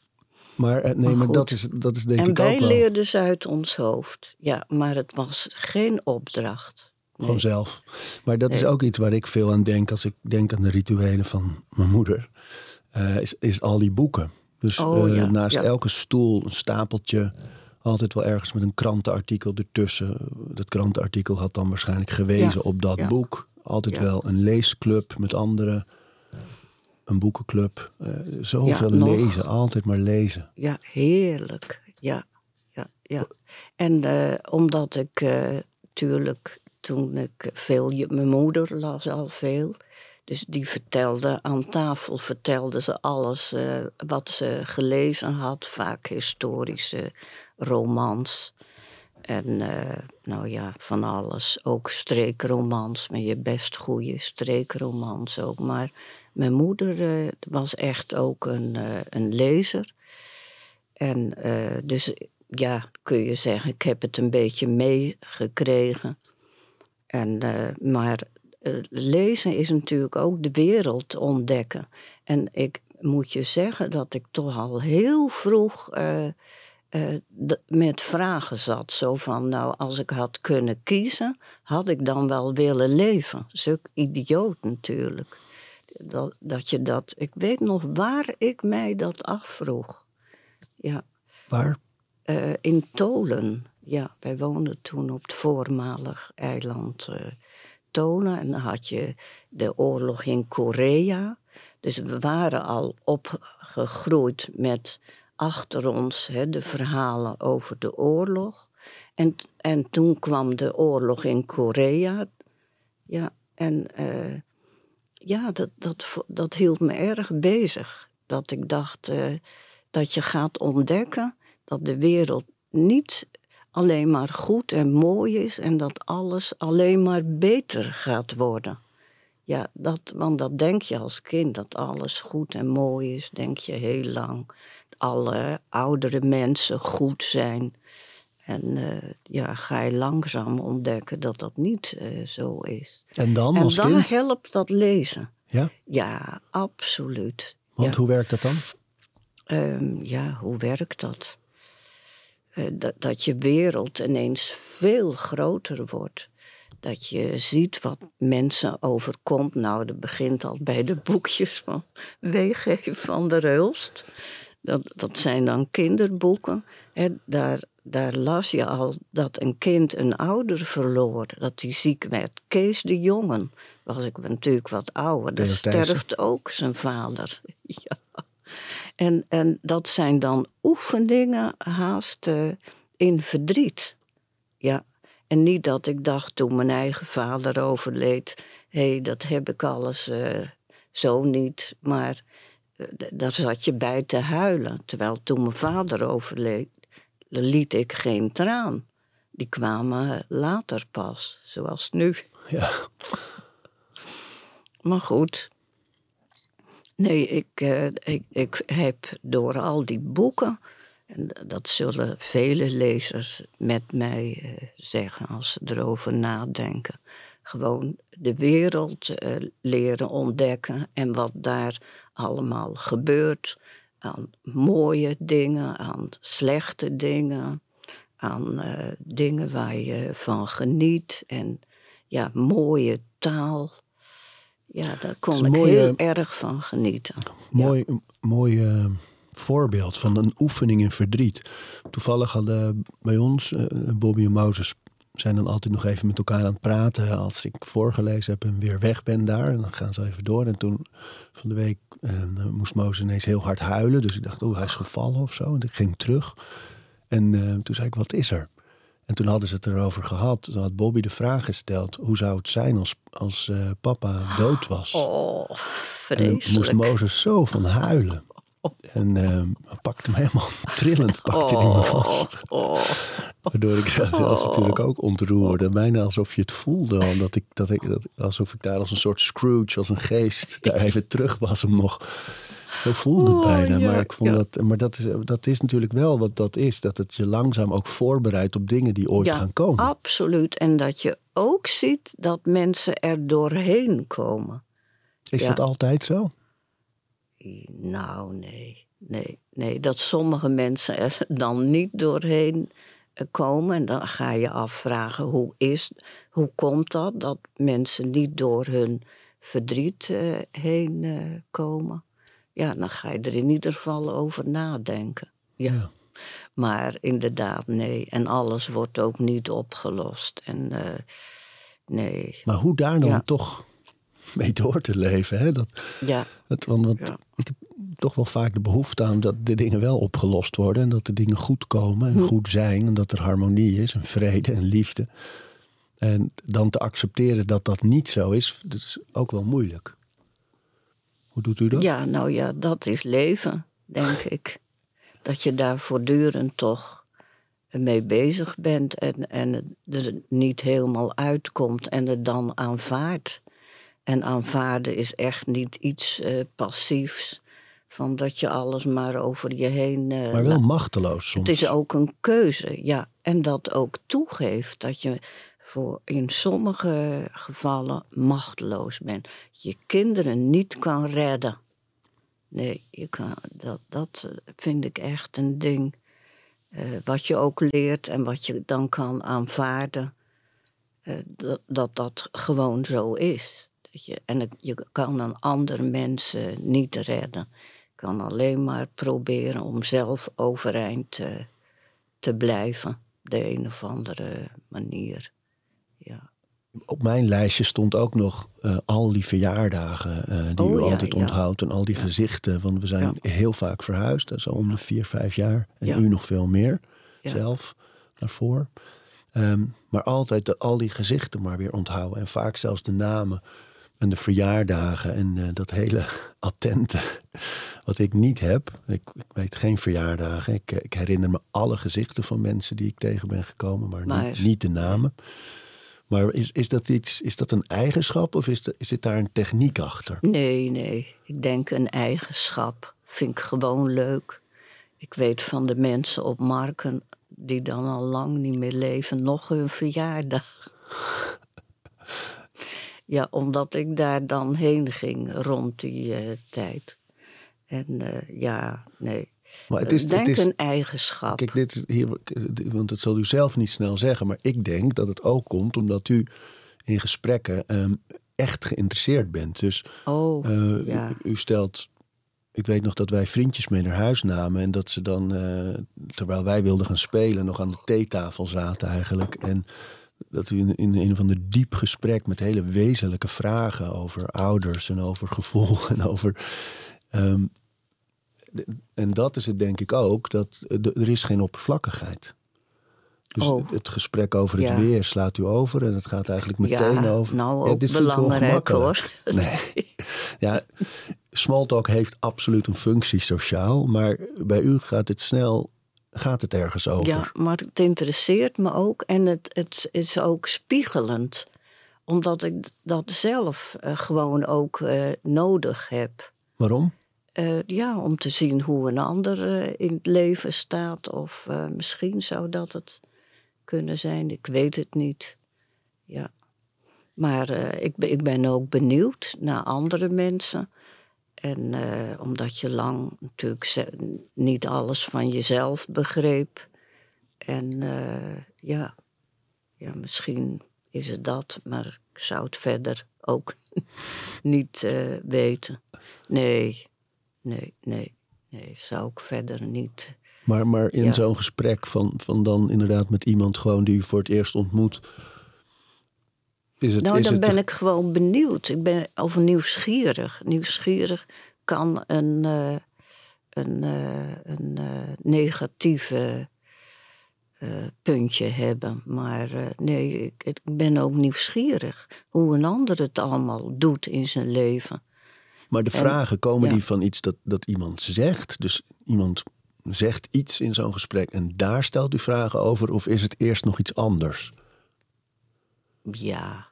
Maar eh, nee, Maar maar dat is, dat is denk En ik wij ook wel leerden ze uit ons hoofd. Ja, maar het was geen opdracht. gewoon Nee. zelf. Maar dat is ook iets waar ik veel aan denk als ik denk aan de rituelen van mijn moeder. Eh, is, is al die boeken. Dus Oh, eh, ja, naast ja. elke stoel een stapeltje. Altijd wel ergens met een krantenartikel ertussen. Dat krantenartikel had dan waarschijnlijk gewezen Ja, op dat boek. Altijd wel een leesclub met anderen. Een boekenclub. Eh, zoveel Ja, lezen. Altijd maar lezen. Ja, heerlijk. Ja, ja, ja. En eh, omdat ik natuurlijk toen ik veel... Mijn moeder las al veel. Dus die vertelde, aan tafel vertelde ze alles eh, wat ze gelezen had. Vaak historische romans. En eh, nou ja, van alles. Ook streekromans, maar je best goede streekromans ook. Maar mijn moeder eh, was echt ook een, eh, een lezer. En eh, dus ja, kun je zeggen, ik heb het een beetje meegekregen. En, maar lezen is natuurlijk ook de wereld ontdekken. En ik moet je zeggen dat ik toch al heel vroeg met vragen zat. Zo van, nou, als ik had kunnen kiezen, had ik dan wel willen leven. Zulk idioot natuurlijk. Dat, dat je dat, ik weet nog waar ik mij dat afvroeg. Ja, Waar? eh, in Tolen. Ja, wij woonden toen op het voormalig eiland eh, Tolen. En dan had je de oorlog in Korea. Dus we waren al opgegroeid met achter ons hè, de verhalen over de oorlog. En, en toen kwam de oorlog in Korea. Ja, en eh, ja, dat, dat, dat hield me erg bezig. Dat ik dacht eh, dat je gaat ontdekken dat de wereld niet alleen maar goed en mooi is en dat alles alleen maar beter gaat worden. Ja, dat, want dat denk je als kind, dat alles goed en mooi is, denk je heel lang. Alle oudere mensen goed zijn. En uh, ja, ga je langzaam ontdekken dat dat niet uh, zo is. En dan en als dan kind? helpt dat lezen. Ja? Ja, absoluut. Want ja. hoe werkt dat dan? Um, ja, hoe werkt dat? Uh, dat? Dat je wereld ineens veel groter wordt. Dat je ziet wat mensen overkomt. Nou, dat begint al bij de boekjes van W.G. van der Hulst. Dat, dat zijn dan kinderboeken. En daar, daar las je al dat een kind een ouder verloor. Dat hij ziek werd. Kees de Jongen was ik natuurlijk wat ouder. Dat sterft ook zijn vader. ja. En, en dat zijn dan oefeningen haast uh, in verdriet. Ja. En niet dat ik dacht toen mijn eigen vader overleed... hé, hey, dat heb ik alles uh, zo niet. Maar uh, daar zat je bij te huilen. Terwijl toen mijn vader overleed, liet ik geen traan. Die kwamen later pas, zoals nu. Ja. Maar goed. Nee, ik, uh, ik, ik heb door al die boeken, en dat zullen vele lezers met mij uh, zeggen als ze erover nadenken, gewoon de wereld uh, leren ontdekken en wat daar allemaal gebeurt. Aan mooie dingen, aan slechte dingen, aan dingen waar je van geniet en ja, mooie taal. Ja, daar kon ik mooie, heel erg van genieten. Mooi, ja. mooi uh, voorbeeld van een oefening in verdriet. Toevallig hadden bij ons, uh, Bobby en Mozes, zijn dan altijd nog even met elkaar aan het praten. Als ik voorgelezen heb en weer weg ben daar. En dan gaan ze even door. En toen van de week uh, moest Mozes ineens heel hard huilen. Dus ik dacht, oh, hij is gevallen of zo. En ik ging terug. En toen zei ik, wat is er? En toen hadden ze het erover gehad. Toen had Bobby de vraag gesteld: hoe zou het zijn als, als uh, papa dood was? Oh, vreselijk. En moest Mozes zo van huilen. En uh, pakte hem helemaal trillend, pakte oh, hij me vast. Oh, Waardoor ik zelf oh, natuurlijk ook ontroerde. Bijna alsof je het voelde. Al, dat ik, dat ik, dat, alsof ik daar als een soort Scrooge, als een geest, daar even terug was om nog zo voelde het bijna. Oh, ja, maar ik vond ja. dat, maar dat is, dat is natuurlijk wel wat dat is. Dat het je langzaam ook voorbereidt op dingen die ooit ja, gaan komen. Absoluut. En dat je ook ziet dat mensen er doorheen komen. Is dat altijd zo? Nou, nee. Nee, nee. Dat sommige mensen er dan niet doorheen eh, komen. En dan ga je afvragen, hoe, is, hoe komt dat? Dat mensen niet door hun verdriet eh, heen eh, komen. Ja, dan ga je er in ieder geval over nadenken. Ja. Ja. Maar inderdaad, nee. En alles wordt ook niet opgelost. En nee. Maar hoe daar dan Ja. toch mee door te leven? Hè? Dat, Ja, dat, want, want Ja. ik heb toch wel vaak de behoefte aan dat de dingen wel opgelost worden. En dat de dingen goed komen Hm. en goed zijn. En dat er harmonie is en vrede en liefde. En dan te accepteren dat dat niet zo is, dat is ook wel moeilijk. Hoe doet u dat? ja, nou ja, dat is leven, denk ik. Dat je daar voortdurend toch mee bezig bent en, en het er niet helemaal uitkomt en het dan aanvaardt. En aanvaarden is echt niet iets eh, passiefs, van dat je alles maar over je heen eh, Maar wel machteloos soms. Het is ook een keuze, ja. En dat ook toegeeft dat je voor in sommige gevallen machteloos bent. Je kinderen niet kan redden. Nee, je kan, dat, dat eh, vind ik echt een ding. wat je ook leert en wat je dan kan aanvaarden. dat, dat dat gewoon zo is. Je, en het- je kan een andere mensen niet redden. Je kan alleen maar proberen om zelf overeind te, te blijven. Op de een of andere manier. Ja. Op mijn lijstje stond ook nog eh, al die verjaardagen eh, die Oh, u ja, altijd ja. onthoudt. En al die gezichten. Want we zijn heel vaak verhuisd. Al om de vier, vijf jaar. En u nog veel meer zelf daarvoor. Ehm, maar altijd de, al die gezichten maar weer onthouden. En vaak zelfs de namen en de verjaardagen. En eh, dat hele attente. Wat ik niet heb. Ik, ik weet geen verjaardagen. Ik, eh, ik herinner me alle gezichten van mensen die ik tegen ben gekomen. Maar, Niet, niet de namen. Maar is, is, dat iets, is dat een eigenschap of is, de, is zit daar een techniek achter? Nee, nee. Ik denk een eigenschap. Vind ik gewoon leuk. Ik weet van de mensen op Marken die dan al lang niet meer leven, nog hun verjaardag. Ja, omdat ik daar dan heen ging rond die eh, tijd. En eh, ja, nee. Maar het is, ik denk het is, een eigenschap. Kijk, dit is hier, want dat zal u zelf niet snel zeggen, maar ik denk dat het ook komt omdat u in gesprekken ehm, echt geïnteresseerd bent. Dus oh, eh, ja. u, u stelt, ik weet nog dat wij vriendjes mee naar huis namen en dat ze dan, eh, terwijl wij wilden gaan spelen, nog aan de theetafel zaten eigenlijk. En dat u in, in een of ander diep gesprek met hele wezenlijke vragen over ouders en over gevoel en over. ehm, de- en dat is het denk ik ook, dat eh, de- er is geen oppervlakkigheid. Dus Oh. het gesprek over het Ja. weer slaat u over en het gaat eigenlijk meteen ja, over. nou Ja, dit belangrijk hoor. Nee. Ja, smalltalk heeft absoluut een functie sociaal, maar bij u gaat het snel, gaat het ergens over. Ja, maar het interesseert me ook en het, het is ook spiegelend. Omdat ik dat zelf eh, gewoon ook eh, nodig heb. Waarom? Eh, ja, om te zien hoe een ander in het leven staat. Of misschien zou dat het kunnen zijn. Ik weet het niet. Ja. Maar ik, ik ben ook benieuwd naar andere mensen. En eh, omdat je lang natuurlijk niet alles van jezelf begreep. En eh, ja, ja, misschien is het dat, maar ik zou het verder ook niet eh, weten. Nee, nee, nee, nee, zou ik verder niet. Maar, maar in Ja. zo'n gesprek van, van dan inderdaad met iemand gewoon die u voor het eerst ontmoet. Is het, Nou, is dan het ben ik gewoon benieuwd. Ik ben over nieuwsgierig. Nieuwsgierig kan een, eh, een, eh, een eh, negatieve puntje hebben. Maar nee, ik, ik ben ook nieuwsgierig hoe een ander het allemaal doet in zijn leven. Maar de en- vragen komen ja. die van iets dat, dat iemand zegt. Dus iemand zegt iets in zo'n gesprek en daar stelt u vragen over. Of is het eerst nog iets anders? Ja,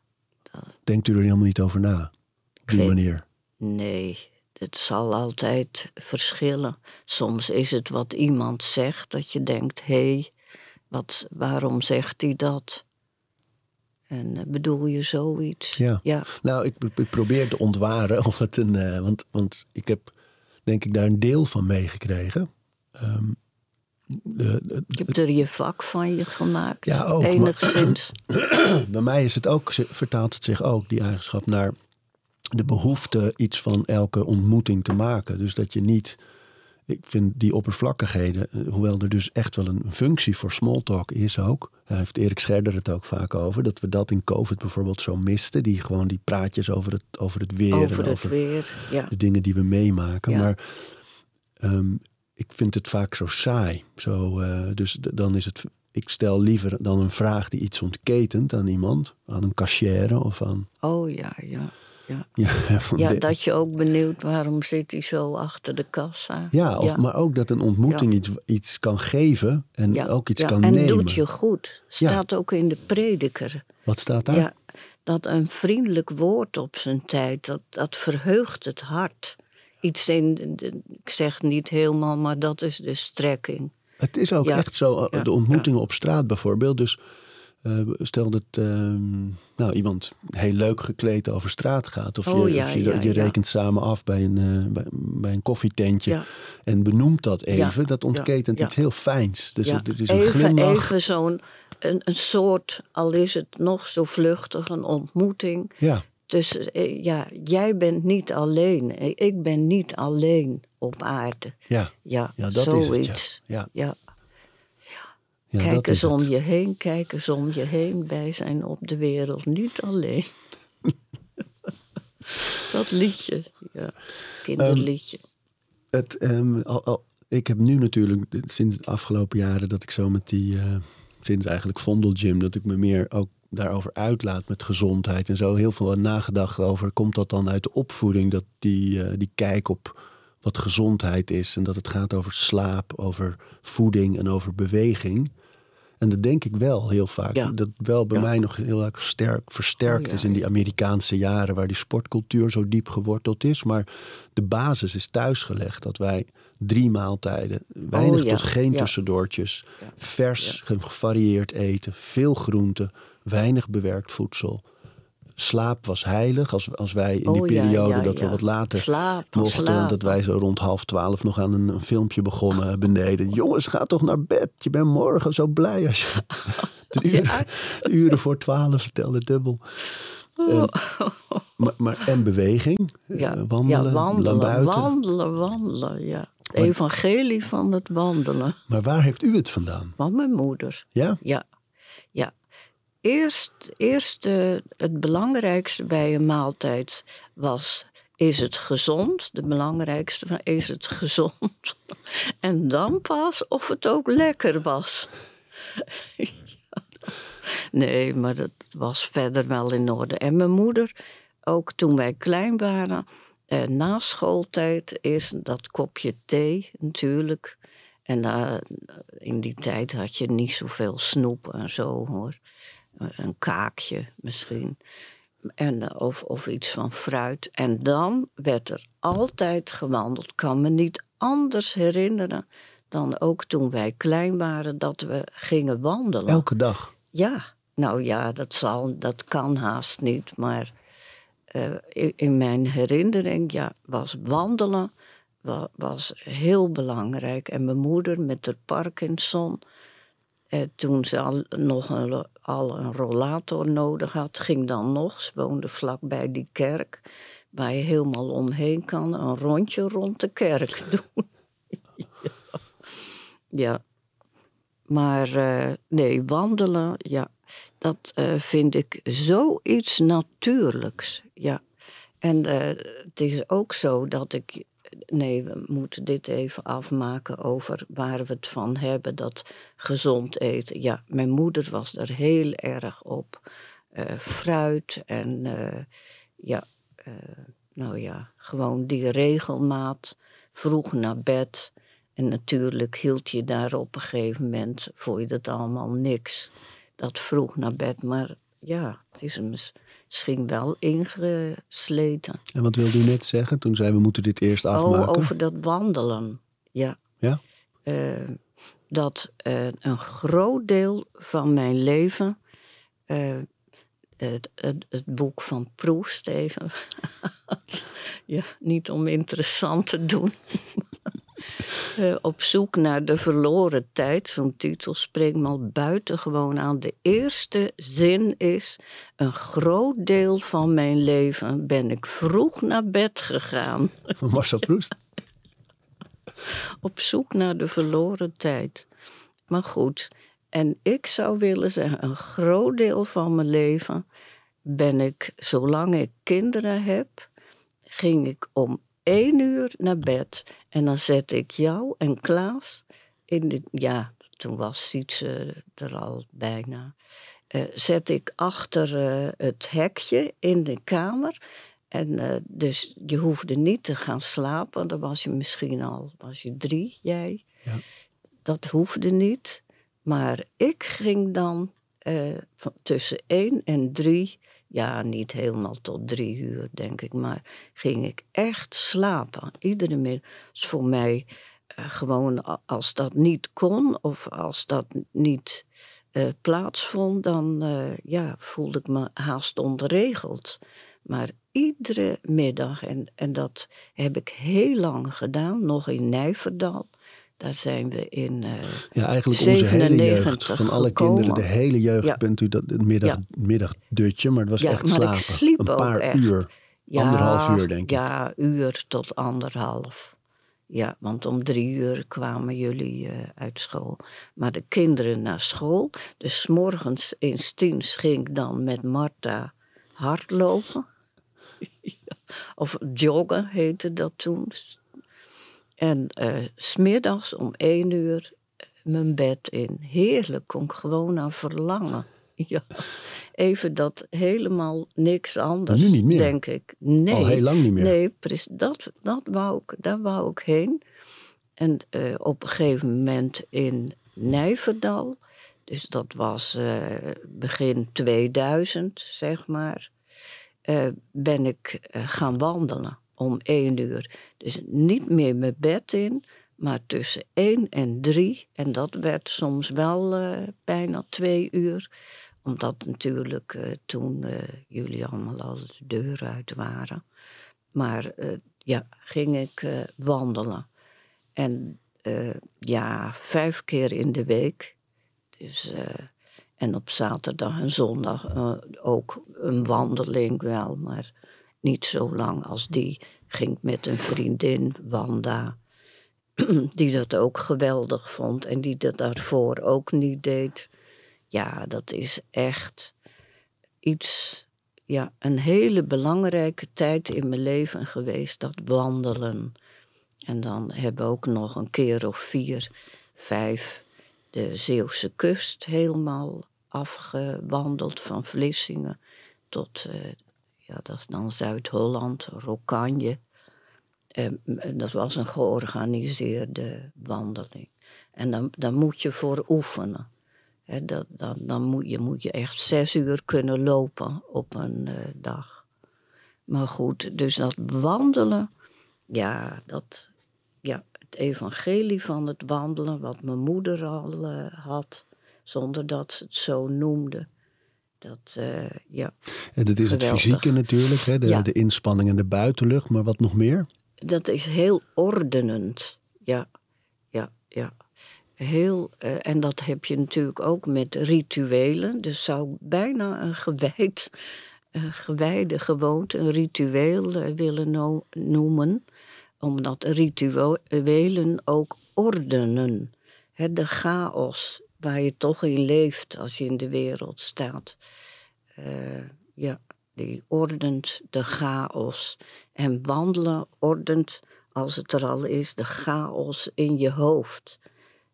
Denkt u er helemaal niet over na? Op die manier. Nee, het zal altijd verschillen. Soms is het wat iemand zegt dat je denkt: hé, hey, wat, waarom zegt hij dat? En eh, bedoel je zoiets? Ja. ja. Nou, ik, ik probeer te ontwaren of het een. eh, want, want ik heb denk ik daar een deel van meegekregen. Ehm, de, de- Je hebt er je vak van je gemaakt, Ja, ook, maar- enigszins. bij mij is het ook, vertaalt het zich ook, die eigenschap, naar de behoefte iets van elke ontmoeting te maken. Dus dat je niet. Ik vind die oppervlakkigheden, eh, hoewel er dus echt wel een functie voor smalltalk is ook. Daar heeft Erik Scherder het ook vaak over. Dat we dat in COVID bijvoorbeeld zo misten. Die gewoon die praatjes over het, over het weer. Over en het over weer, ja. de dingen die we meemaken. Ja. Maar ehm, ik vind het vaak zo saai. Zo, eh, dus dan is het. Ik stel liever dan een vraag die iets ontketent aan iemand, aan een cashier of aan. Oh ja, ja. Ja, Ja, van ja de- dat je ook benieuwd waarom zit hij zo achter de kassa. ja, of, maar ook dat een ontmoeting iets, iets kan geven en ook iets ja, kan en nemen. doet je goed. Staat ook in de prediker. Wat staat daar? Ja, dat een vriendelijk woord op zijn tijd, dat, dat verheugt het hart. Iets in, ik zeg niet helemaal, maar dat is de strekking. Het is ook Ja. echt zo, eh, de ontmoetingen op straat bijvoorbeeld. Dus eh, stel dat ehm, nou, iemand heel leuk gekleed over straat gaat. Of, Oh, je, ja, of je, ja, je ja. rekent samen af bij een, eh, bij, bij een koffietentje. En benoemt dat even. Dat ontketent iets heel fijns. Dus het, het is een even, glimlach. even zo'n een, een soort, al is het nog zo vluchtig, een ontmoeting. Dus eh, ja, jij bent niet alleen. Eh, Ik ben niet alleen op aarde. ja. Ja, Ja, dat is het, ja. zoiets. Ja. kijk dat eens het. om je heen, kijk eens om je heen. Wij zijn op de wereld niet alleen. dat liedje, ja. Kinderliedje. Het, ehm, al, al- ik heb nu natuurlijk sinds de afgelopen jaren dat ik zo met die, eh, sinds eigenlijk Vondel Gym, dat ik me meer ook daarover uitlaat met gezondheid en zo heel veel nagedacht over. Komt dat dan uit de opvoeding, dat die, eh, die kijk op wat gezondheid is en dat het gaat over slaap, over voeding en over beweging. En dat denk ik wel heel vaak. Ja. Dat wel bij Ja. mij nog heel erg sterk versterkt Oh, ja, is in die Amerikaanse jaren waar die sportcultuur zo diep geworteld is. Maar de basis is thuisgelegd dat wij drie maaltijden, weinig Oh, tot geen tussendoortjes, vers, gevarieerd eten, veel groente, weinig bewerkt voedsel. Slaap was heilig. Als, als wij in die Oh, periode ja, dat we wat later Slapen, mochten, dat wij zo rond half twaalf nog aan een, een filmpje begonnen beneden. Jongens, ga toch naar bed. Je bent morgen zo blij als je. De uren, Ja. de uren voor twaalf telde dubbel. En, maar, maar, en beweging. Ja, eh, wandelen, ja, wandelen, buiten. wandelen, wandelen, ja. Het evangelie van het wandelen. Maar waar heeft u het vandaan? Van mijn moeder. Ja, ja. Eerst, eerst eh, het belangrijkste bij een maaltijd was... Is het gezond? De belangrijkste van is het gezond? En dan pas of het ook lekker was. Nee, maar dat was verder wel in orde. En mijn moeder, ook toen wij klein waren, eh, na schooltijd eerst dat kopje thee natuurlijk. En eh, in die tijd had je niet zoveel snoep en zo hoor. Eh, Een kaakje misschien. En, eh, of, of iets van fruit. En dan werd er altijd gewandeld. Ik kan me niet anders herinneren dan ook toen wij klein waren dat we gingen wandelen. Elke dag. Ja, nou ja, dat, zal, dat kan haast niet. Maar eh, in, in mijn herinnering ja, was wandelen wa- was heel belangrijk. En mijn moeder met de Parkinson, toen ze al, nog een, al een rollator nodig had, ging dan nog, ze woonde vlakbij die kerk, waar je helemaal omheen kan, een rondje rond de kerk doen. ja. Maar eh, nee, wandelen, ja, dat eh, vind ik zoiets natuurlijks. Ja. En eh, het is ook zo dat ik. Nee, we moeten dit even afmaken over waar we het van hebben, dat gezond eten. Ja, mijn moeder was er heel erg op. Eh, fruit en eh, ja, eh, nou ja, gewoon die regelmaat. Vroeg naar bed. En natuurlijk hield je daar op een gegeven moment, vond je dat allemaal niks. Dat vroeg naar bed, maar ja, het is mis- misschien wel ingesleten. En wat wilde u net zeggen? Toen zei we moeten dit eerst afmaken. Oh, over dat wandelen, ja. Ja? Eh, dat eh, een groot deel van mijn leven, eh, het, het, het boek van Proest even, ja, niet om interessant te doen, Eh, op zoek naar de verloren tijd, zo'n titel spreekt me al buitengewoon aan. De eerste zin is, een groot deel van mijn leven ben ik vroeg naar bed gegaan Van Marcel Proest. op zoek naar de verloren tijd. Maar goed, en ik zou willen zeggen, een groot deel van mijn leven ben ik, zolang ik kinderen heb, ging ik om één uur naar bed. En dan zet ik jou en Klaas in de, ja, toen was Sietse er al bijna. eh, zet ik achter eh, het hekje in de kamer. En eh, dus je hoefde niet te gaan slapen. Dan was je misschien al was je drie, jij. Ja. Dat hoefde niet. Maar ik ging dan van tussen één en drie, ja, niet helemaal tot drie uur, denk ik, maar ging ik echt slapen. Iedere middag. Dus voor mij eh, gewoon als dat niet kon of als dat niet eh, plaatsvond, dan eh, ja, voelde ik me haast ontregeld. Maar iedere middag, en, en dat heb ik heel lang gedaan, nog in Nijverdal. Daar zijn we in. eh, Ja, eigenlijk onze hele 97 jeugd. Van alle gekomen. kinderen, de hele jeugd Ja. bent u dat het middag, Ja. middagdutje. Maar het was Ja, echt maar ik slapen. sliep een ook paar echt. uur. ja, Anderhalf uur, denk ik. Ja, uur tot anderhalf. Ja, want om drie uur kwamen jullie eh, uit school. Maar de kinderen naar school. Dus morgens in tiens ging ik dan met Marta hardlopen. of joggen heette dat toen. En 's smiddags om één uur eh, mijn bed in. Heerlijk, kon ik gewoon aan verlangen. Ja, even dat helemaal niks anders, nu niet meer? denk ik. Nee. Al heel lang niet meer. Nee, precies. Dat, dat wou ik, daar wou ik heen. En eh, op een gegeven moment in Nijverdal, dus dat was begin 2000, zeg maar, ben ik gaan wandelen om één uur. Dus niet meer mijn bed in, maar tussen één en drie. En dat werd soms wel eh, bijna twee uur omdat natuurlijk eh, toen eh, jullie allemaal al de deur uit waren. Maar ja, ging ik wandelen. En ja, vijf keer in de week. Dus, en op zaterdag en zondag ook een wandeling wel, maar niet zo lang als die. Ging met een vriendin, Wanda, die dat ook geweldig vond en die dat daarvoor ook niet deed. Ja, dat is echt iets, ja, een hele belangrijke tijd in mijn leven geweest, dat wandelen. En dan hebben we ook nog een keer of vier, vijf de Zeeuwse kust helemaal afgewandeld van Vlissingen tot, eh, ja, dat is dan Zuid-Holland, Rokanje. Eh, dat was een georganiseerde wandeling. En dan, dan moet je voor oefenen. Dat, dan dan moet, je, moet je echt zes uur kunnen lopen op een eh, dag. Maar goed, dus dat wandelen, ja, dat, ja, het evangelie van het wandelen, wat mijn moeder al eh, had, zonder dat ze het zo noemde. Dat, eh, ja, En dat is het fysieke natuurlijk, hè? De, Ja. de inspanning en de buitenlucht. Maar wat nog meer? dat is heel ordenend. Ja, ja, ja. Heel, eh, en dat heb je natuurlijk ook met rituelen. Dus zou bijna een gewijd, een gewijde gewoonte, een ritueel eh, willen no- noemen. Omdat rituelen ook ordenen. Hè, de chaos waar je toch in leeft als je in de wereld staat. Eh, ja, die ordent de chaos. En wandelen ordent, als het er al is, de chaos in je hoofd.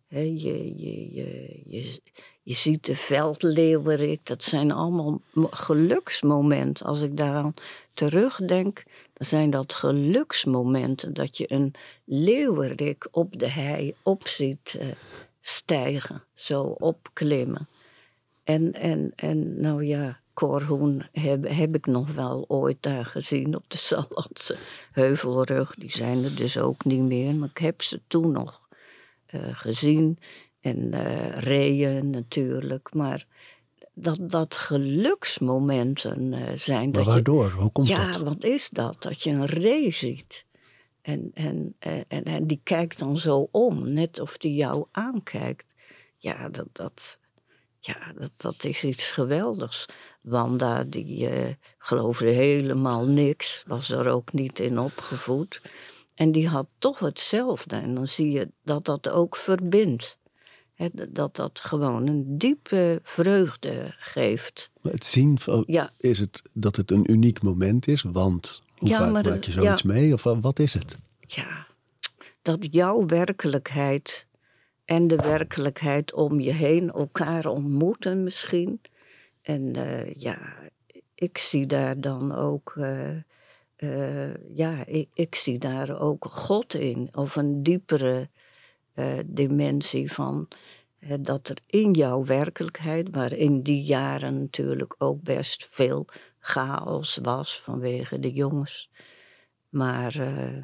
Hè, je, je, je, je, je ziet de veldleeuwerik, dat zijn allemaal mo- geluksmomenten. Als ik daaraan terugdenk, dan zijn dat geluksmomenten. Dat je een leeuwerik op de hei op ziet eh, stijgen, zo opklimmen. En, en, en nou ja, Korhoen heb, heb ik nog wel ooit daar gezien op de Sallandse Heuvelrug. Die zijn er dus ook niet meer, maar ik heb ze toen nog eh, gezien. En eh reeën natuurlijk, maar dat, dat geluksmomenten eh, zijn. Maar dat je, waardoor? Hoe komt ja, dat? wat is dat? Dat je een ree ziet. En, en, eh, en, en die kijkt dan zo om, net of die jou aankijkt. Ja, dat, dat, ja, dat, dat is iets geweldigs. Wanda, die eh, geloofde helemaal niks, was er ook niet in opgevoed. En die had toch hetzelfde. En dan zie je dat dat ook verbindt. Dat dat gewoon een diepe vreugde geeft. Maar Het zien van, Ja. is het dat het een uniek moment is? Want hoe Ja, vaak maar maak je zoiets ja. mee? Of wa- wat is het? ja, dat jouw werkelijkheid en de werkelijkheid om je heen elkaar ontmoeten misschien. En eh, ja, ik zie daar dan ook, eh, eh, ja, ik, ik zie daar ook God in. Of een diepere dimensie van dat er in jouw werkelijkheid, waar in die jaren natuurlijk ook best veel chaos was vanwege de jongens. Maar eh,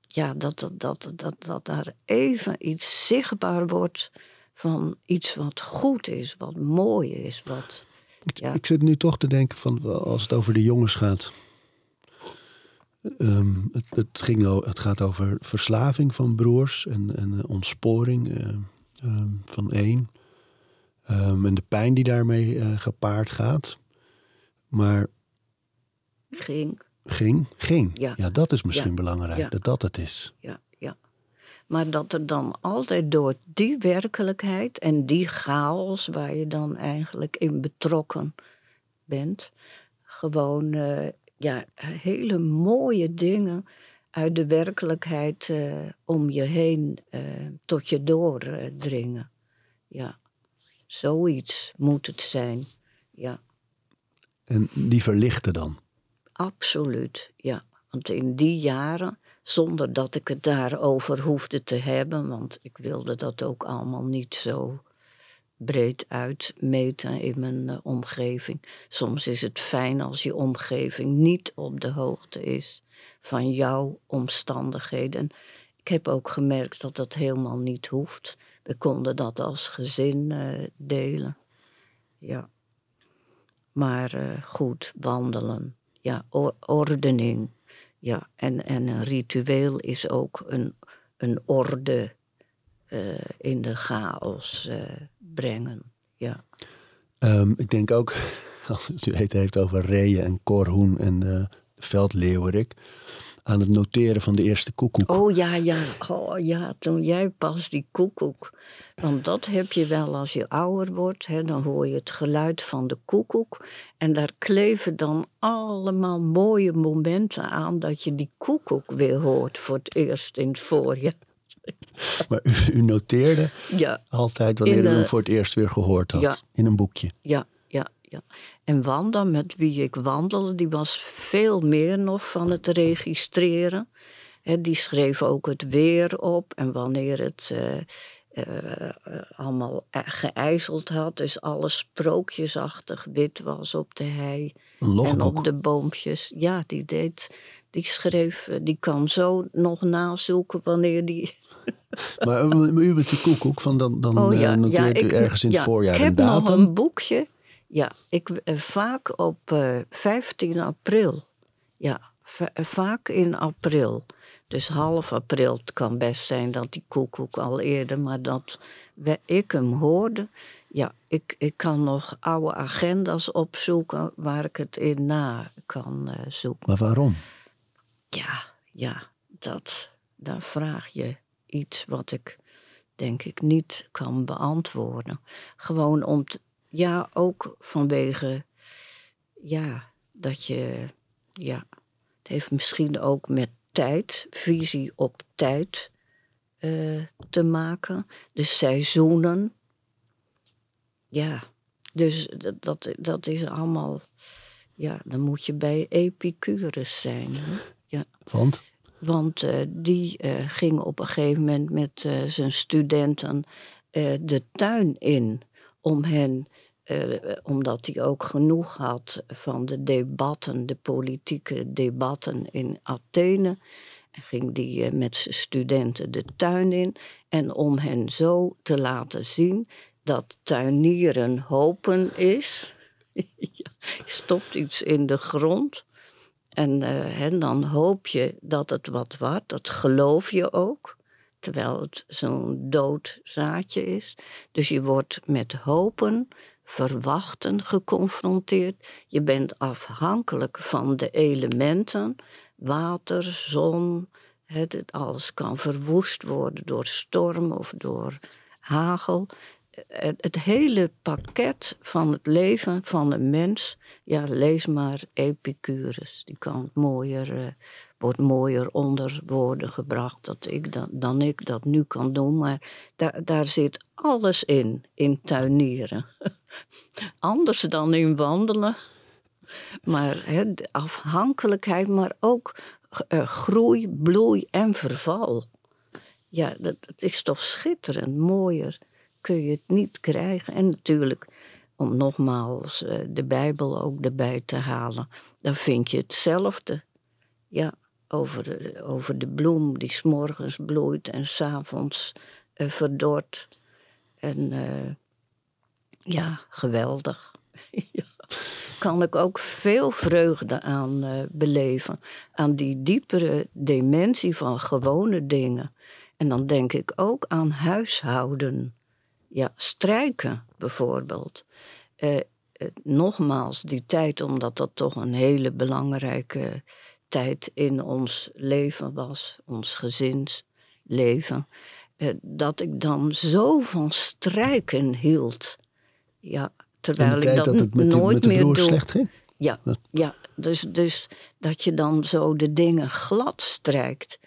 ja, dat, dat, dat, dat, dat daar even iets zichtbaar wordt van iets wat goed is, wat mooi is. Wat, Ik, Ja. ik zit nu toch te denken van als het over de jongens gaat. Ehm, het, het, ging, het gaat over verslaving van broers en, en eh, ontsporing eh, ehm, van één. Ehm, en de pijn die daarmee gepaard gaat. Maar ging. ging, ging. Ja. dat is misschien Ja. belangrijk, Ja. dat dat het is. Ja, ja. Maar dat er dan altijd door die werkelijkheid en die chaos waar je dan eigenlijk in betrokken bent, gewoon eh, ja, hele mooie dingen uit de werkelijkheid eh, om je heen uh, tot je doordringen. ja, zoiets moet het zijn. Ja. En die verlichten dan? Absoluut, ja. Want in die jaren, zonder dat ik het daarover hoefde te hebben, want ik wilde dat ook allemaal niet zo breed uitmeten in mijn uh, omgeving. Soms is het fijn als je omgeving niet op de hoogte is van jouw omstandigheden. Ik heb ook gemerkt dat dat helemaal niet hoeft. We konden dat als gezin uh, delen. Ja. Maar uh, goed, wandelen. Ja, ordening. Ja, en, en een ritueel is ook een, een orde uh, in de chaos brengen. Ja. Um, ik denk ook, als u het heeft over reeën en korhoen en veldleeuwerik, aan het noteren van de eerste koekoek. Oh ja, ja. Oh ja, toen jij pas die koekoek. Want dat heb je wel als je ouder wordt. Hè, dan hoor je het geluid van de koekoek. En daar kleven dan allemaal mooie momenten aan dat je die koekoek weer hoort voor het eerst in het voorjaar. Maar u, u noteerde ja. altijd wanneer u hem voor het eerst weer gehoord had. Ja. In een boekje. Ja, ja. En Wanda, met wie ik wandelde, die was veel meer nog van het registreren. He, die schreef ook het weer op en wanneer het uh, uh, allemaal geijzeld had. Dus alles sprookjesachtig wit was op de hei. En op de boompjes. Ja, die deed die schreef, die kan zo nog nazoeken wanneer die. Maar u bent de koekoek van dan, dan oh, ja, noteert ja, u ergens in het ja, voorjaar ik heb een datum? nog een boekje. Ja, ik, uh, vaak op uh, 15 april. Ja, vaak in april. Dus half april. Het kan best zijn dat die koekoek al eerder, maar dat ik hem hoorde. Ja, ik, ik kan nog oude agenda's opzoeken waar ik het in na kan uh, zoeken. Maar waarom? Ja, ja, dat, daar vraag je iets wat ik denk ik niet kan beantwoorden. Gewoon om, te, ja, ook vanwege, ja, dat je, ja, het heeft misschien ook met tijd, visie op tijd uh, te maken. De seizoenen. Ja, dus dat, dat, dat is allemaal, ja, dan moet je bij Epicurus zijn. Hè? Ja. Want? Want uh, die uh, ging op een gegeven moment met zijn studenten de tuin in om hen, omdat hij ook genoeg had van de debatten, de politieke debatten in Athene, ging die met zijn studenten de tuin in. En om hen zo te laten zien dat tuinieren hopen is. je stopt iets in de grond. En, uh, dan hoop je dat het wat wordt, dat geloof je ook, terwijl het zo'n dood zaadje is. Dus je wordt met hopen, verwachten geconfronteerd. Je bent afhankelijk van de elementen, water, zon. Het, alles kan verwoest worden door storm of door hagel het, hele pakket van het leven van een mens, ja, lees maar Epicurus. Die kan mooier, uh, wordt mooier onder woorden gebracht dat ik dan, dan ik dat nu kan doen. Maar daar, daar zit alles in, in tuinieren. Anders dan in wandelen. Maar afhankelijkheid, maar ook uh, groei, bloei en verval. Ja, dat, dat is toch schitterend, mooier kun je het niet krijgen. En natuurlijk, om nogmaals uh, de Bijbel ook erbij te halen, dan vind je hetzelfde. Ja, over de, over de bloem die s'morgens bloeit en s'avonds uh, verdort. En uh, ja, geweldig. Kan ik ook veel vreugde aan beleven. Aan die diepere dimensie van gewone dingen. En dan denk ik ook aan huishouden ja, strijken bijvoorbeeld. Eh, eh, nogmaals, die tijd, omdat dat toch een hele belangrijke tijd in ons leven was, ons gezinsleven. leven. eh, dat ik dan zo van strijken hield. Ja, terwijl ik dat, dat het met, die, nooit met de meer doe. slecht ging? Ja, Dat- ja dus, dus dat je dan zo de dingen glad strijkt.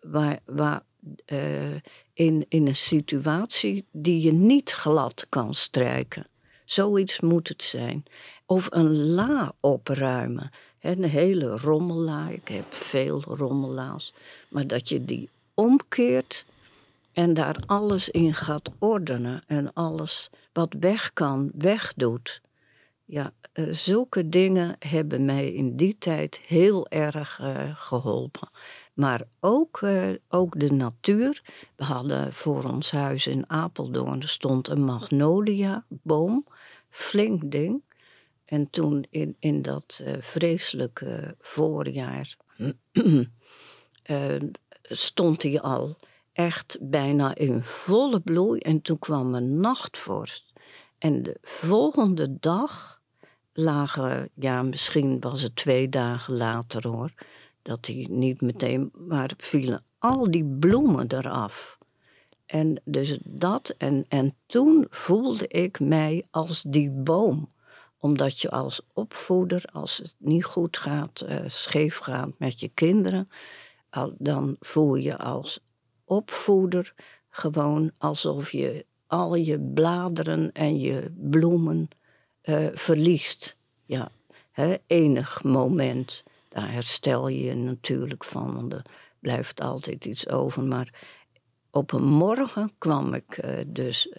Waar, waar, eh, in, in een situatie die je niet glad kan strijken. Zoiets moet het zijn. Of een la opruimen. Een hele rommela. Ik heb veel rommela's. Maar dat je die omkeert en daar alles in gaat ordenen. En alles wat weg kan, wegdoet. Ja, eh, zulke dingen hebben mij in die tijd heel erg eh, geholpen. Maar ook, eh, ook de natuur. We hadden voor ons huis in Apeldoorn stond een magnolia-boom. Flink ding. En toen in, in dat eh, vreselijke voorjaar eh, stond hij al echt bijna in volle bloei. En toen kwam een nachtvorst. En de volgende dag lagen, ja, misschien was het twee dagen later hoor, dat hij niet meteen, maar vielen al die bloemen eraf. En dus dat, en, en toen voelde ik mij als die boom. Omdat je als opvoeder, als het niet goed gaat, eh, scheef gaat met je kinderen, dan voel je als opvoeder gewoon alsof je al je bladeren en je bloemen eh, verliest. Ja, hè, enig moment. Daar herstel je natuurlijk van, want er blijft altijd iets over. Maar op een morgen kwam ik eh, dus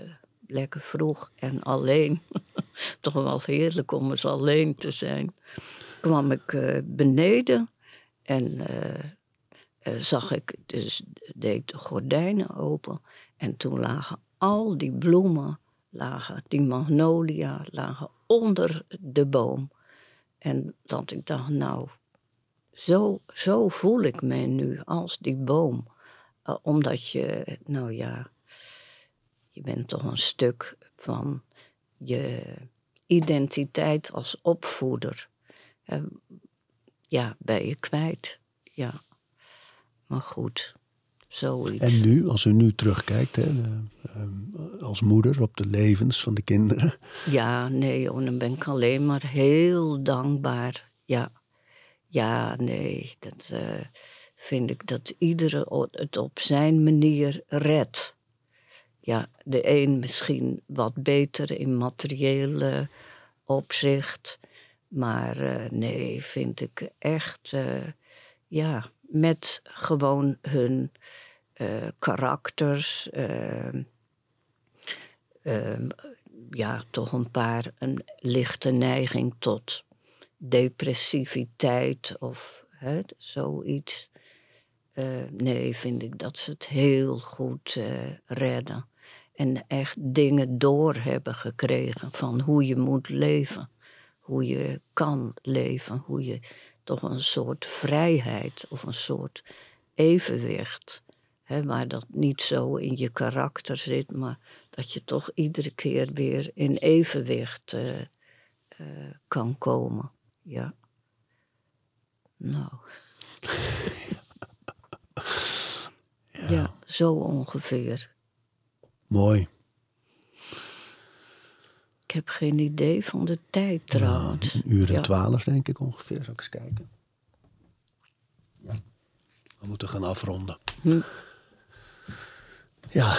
lekker vroeg en alleen. Toch wel heerlijk om eens alleen te zijn. Kwam ik eh, beneden en eh, eh, zag ik, dus deed de gordijnen open. En toen lagen al die bloemen, lagen, die magnolia, lagen onder de boom. En dat ik dacht, nou, zo, zo voel ik me nu als die boom. Omdat je, nou ja, je bent toch een stuk van je identiteit als opvoeder. Ja, ben je kwijt. Ja. Maar goed, zoiets. En nu, als u nu terugkijkt, hè, eh, eh, als moeder op de levens van de kinderen. Ja, nee, joh, dan ben ik alleen maar heel dankbaar. Ja, ja nee, dat eh, vind ik dat iedere het op zijn manier redt. Ja, de een misschien wat beter in materiële opzicht. Maar eh, nee, vind ik echt, eh, ja, met gewoon hun eh, karakters. eh, ehm, ja, toch een paar een lichte neiging tot depressiviteit of hè, zoiets. Nee, vind ik dat ze het heel goed redden. En echt dingen door hebben gekregen van hoe je moet leven. Hoe je kan leven. Hoe je toch een soort vrijheid of een soort evenwicht. Hè, waar dat niet zo in je karakter zit, maar dat je toch iedere keer weer in evenwicht eh, eh, kan komen. Ja. Nou. ja. zo ongeveer. Mooi. Ik heb geen idee van de tijd trouwens. Een uur en Ja. twaalf, denk ik ongeveer. Zal ik eens kijken. Ja. We moeten gaan afronden. Hm. Ja,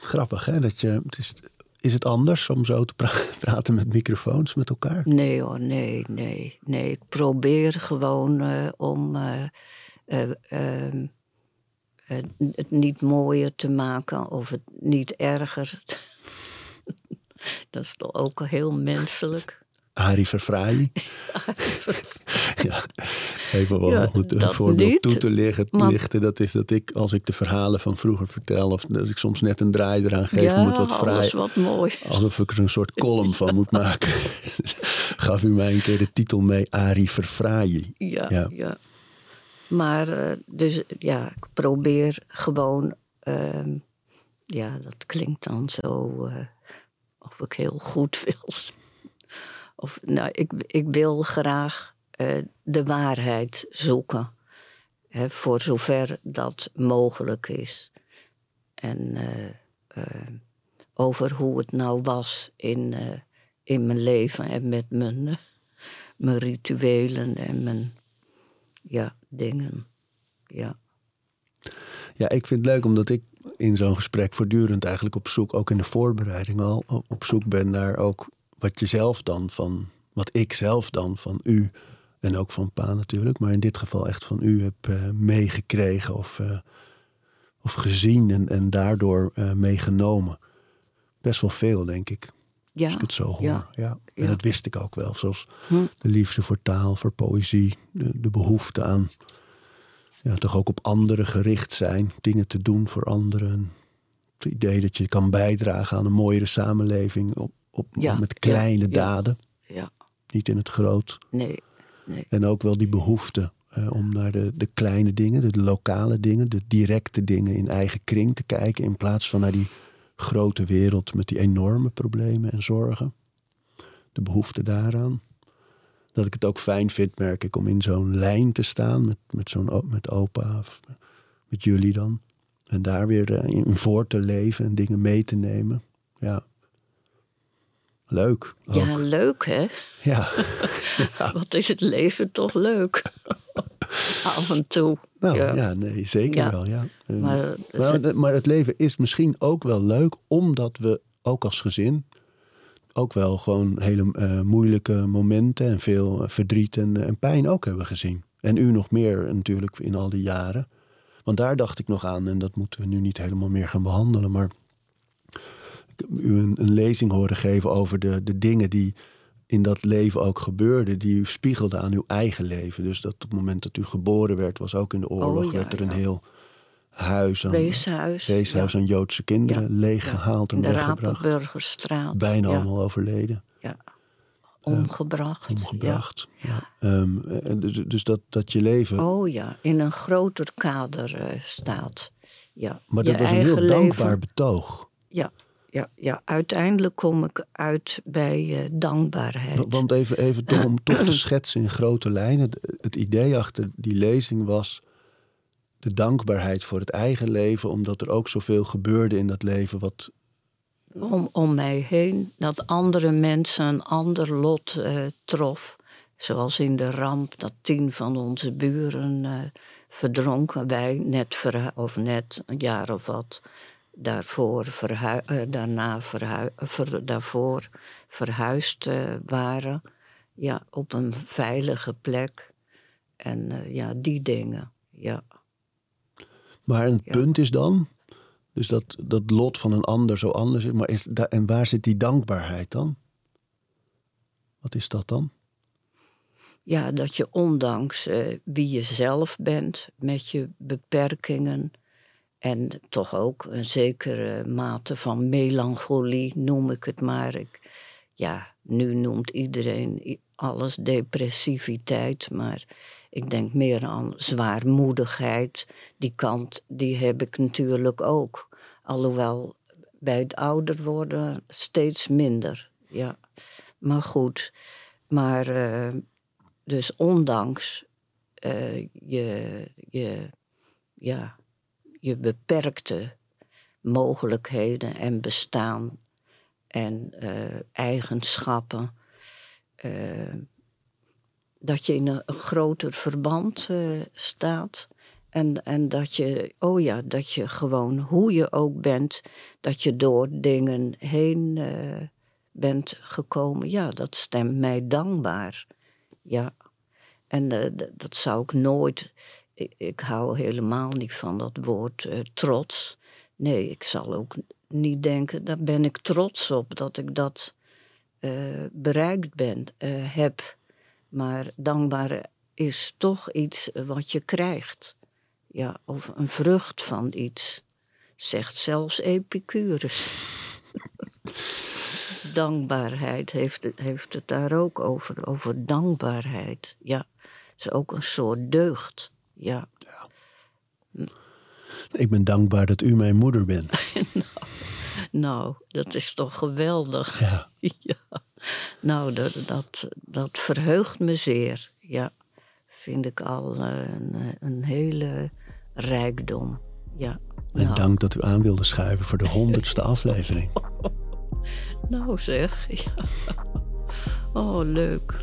grappig hè. Dat je, het is, is het anders om zo te pra- praten met microfoons met elkaar? Nee hoor, nee, nee, nee. Ik probeer gewoon eh, om eh, eh, ehm, eh, het niet mooier te maken of het niet erger. Dat is toch ook heel menselijk. Harry Verfraaien. ja, even wel Ja, een voorbeeld niet, toe te liggen, maar- lichten. Dat is dat ik, als ik de verhalen van vroeger vertel... of dat ik soms net een draai eraan geef ja, om het wat vrij... alles wat mooi. Alsof ik er een soort column van moet maken. Gaf u mij een keer de titel mee, Ari Verfraaien. Ja, Ja. ja. Maar eh, dus ja, ik probeer gewoon. ehm, ja, dat klinkt dan zo. eh, of ik heel goed wil. Of nou, ik, ik wil graag eh, de waarheid zoeken. Hè, voor zover dat mogelijk is. En over hoe het nou was in, in mijn leven en met mijn, mijn rituelen en mijn ja, dingen. Ja. Ja, ik vind het leuk omdat ik in zo'n gesprek voortdurend eigenlijk op zoek, ook in de voorbereiding al, op zoek ben naar ook wat je zelf dan van, wat ik zelf dan van u en ook van pa natuurlijk, maar in dit geval echt van u heb eh, meegekregen of, eh, of gezien en, en daardoor eh, meegenomen. Best wel veel, denk ik. Ja, Als ik het zo hoor. Ja. ja, En ja. dat wist ik ook wel. Zoals Hm. de liefde voor taal, voor poëzie. De, de behoefte aan ja, toch ook op anderen gericht zijn. Dingen te doen voor anderen. Het idee dat je kan bijdragen aan een mooiere samenleving. Op, op, Ja, met kleine daden. ja, Niet in het groot. nee, nee. En ook wel die behoefte eh, om naar de, de kleine dingen, de lokale dingen, de directe dingen in eigen kring te kijken. In plaats van naar die grote wereld met die enorme problemen en zorgen. De behoefte daaraan. Dat ik het ook fijn vind, merk ik, om in zo'n lijn te staan met, met, zo'n, met opa of met jullie dan. En daar weer eh, in voor te leven en dingen mee te nemen. Ja. Leuk. Ook. Ja, leuk hè? ja. Wat is het leven toch leuk? Af en toe. Ja, Ja. nee, zeker Ja. wel. Ja. Eh, Maar, maar, het- maar het leven is misschien ook wel leuk, omdat we ook als gezin ook wel gewoon hele eh, moeilijke momenten en veel eh, verdriet en, en pijn ook hebben gezien. En u nog meer natuurlijk in al die jaren. Want daar dacht ik nog aan, en dat moeten we nu niet helemaal meer gaan behandelen. Maar ik heb u een, een lezing horen geven over de, de dingen die in dat leven ook gebeurden. Die spiegelde aan uw eigen leven. Dus dat op het moment dat u geboren werd, was ook in de oorlog, Oh, ja, werd er een ja. heel huis aan, weeshuis. weeshuis ja. aan Joodse kinderen leeggehaald en de weggebracht. Rapenburgerstraat. Bijna allemaal overleden, Ja. Omgebracht. omgebracht. Ja. Ehm, en dus dus dat, dat je leven... Oh ja, in een groter kader eh, staat. Ja. maar Je dat was een heel dankbaar leven- betoog. Ja, ja, ja, uiteindelijk kom ik uit bij eh, dankbaarheid. Wa- Want even, even toch om toch te schetsen in grote lijnen. Het, het idee achter die lezing was de dankbaarheid voor het eigen leven, omdat er ook zoveel gebeurde in dat leven wat om, om mij heen dat andere mensen een ander lot eh, trof. Zoals in de ramp dat tien van onze buren eh, verdronken. Wij net of net een jaar of wat daarvoor eh, daarna verhui- ver- daarvoor verhuisd eh, waren. Ja, op een veilige plek. En eh, ja, die dingen. Ja. Maar het Ja. punt is dan, dus dat, dat lot van een ander zo anders is, maar is da- en waar zit die dankbaarheid dan? Wat is dat dan? Ja, dat je ondanks wie je zelf bent, met je beperkingen en toch ook een zekere mate van melancholie, noem ik het maar. Ja, nu noemt iedereen alles depressiviteit, maar ik denk meer aan zwaarmoedigheid. Die kant, die heb ik natuurlijk ook. Alhoewel bij het ouder worden steeds minder. Ja, maar goed. Maar eh, dus ondanks eh, je, je, ja, je beperkte mogelijkheden en bestaan en eh, eigenschappen, eh, dat je in een, groter verband eh, staat. En, en dat je, oh ja, dat je gewoon, hoe je ook bent, dat je door dingen heen bent gekomen. Ja, dat stemt mij dankbaar. Ja. En dat zou ik nooit. Ik, hou helemaal niet van dat woord eh, trots. Nee, ik zal ook niet denken, daar ben ik trots op dat ik dat eh, bereikt ben, eh, heb. Maar dankbaar is toch iets wat je krijgt. Ja, of een vrucht van iets. Zegt zelfs Epicurus. dankbaarheid heeft het, heeft het daar ook over. Over dankbaarheid. Ja, is ook een soort deugd. Ja, Ik ben dankbaar dat u mijn moeder bent. nou, dat is toch geweldig. Ja. Ja. Nou, dat, dat, dat verheugt me zeer. Ja, vind ik al een, een hele rijkdom. Ja. En nou. dank dat u aan wilde schuiven voor de honderdste aflevering. Nou zeg, ja. Oh, leuk.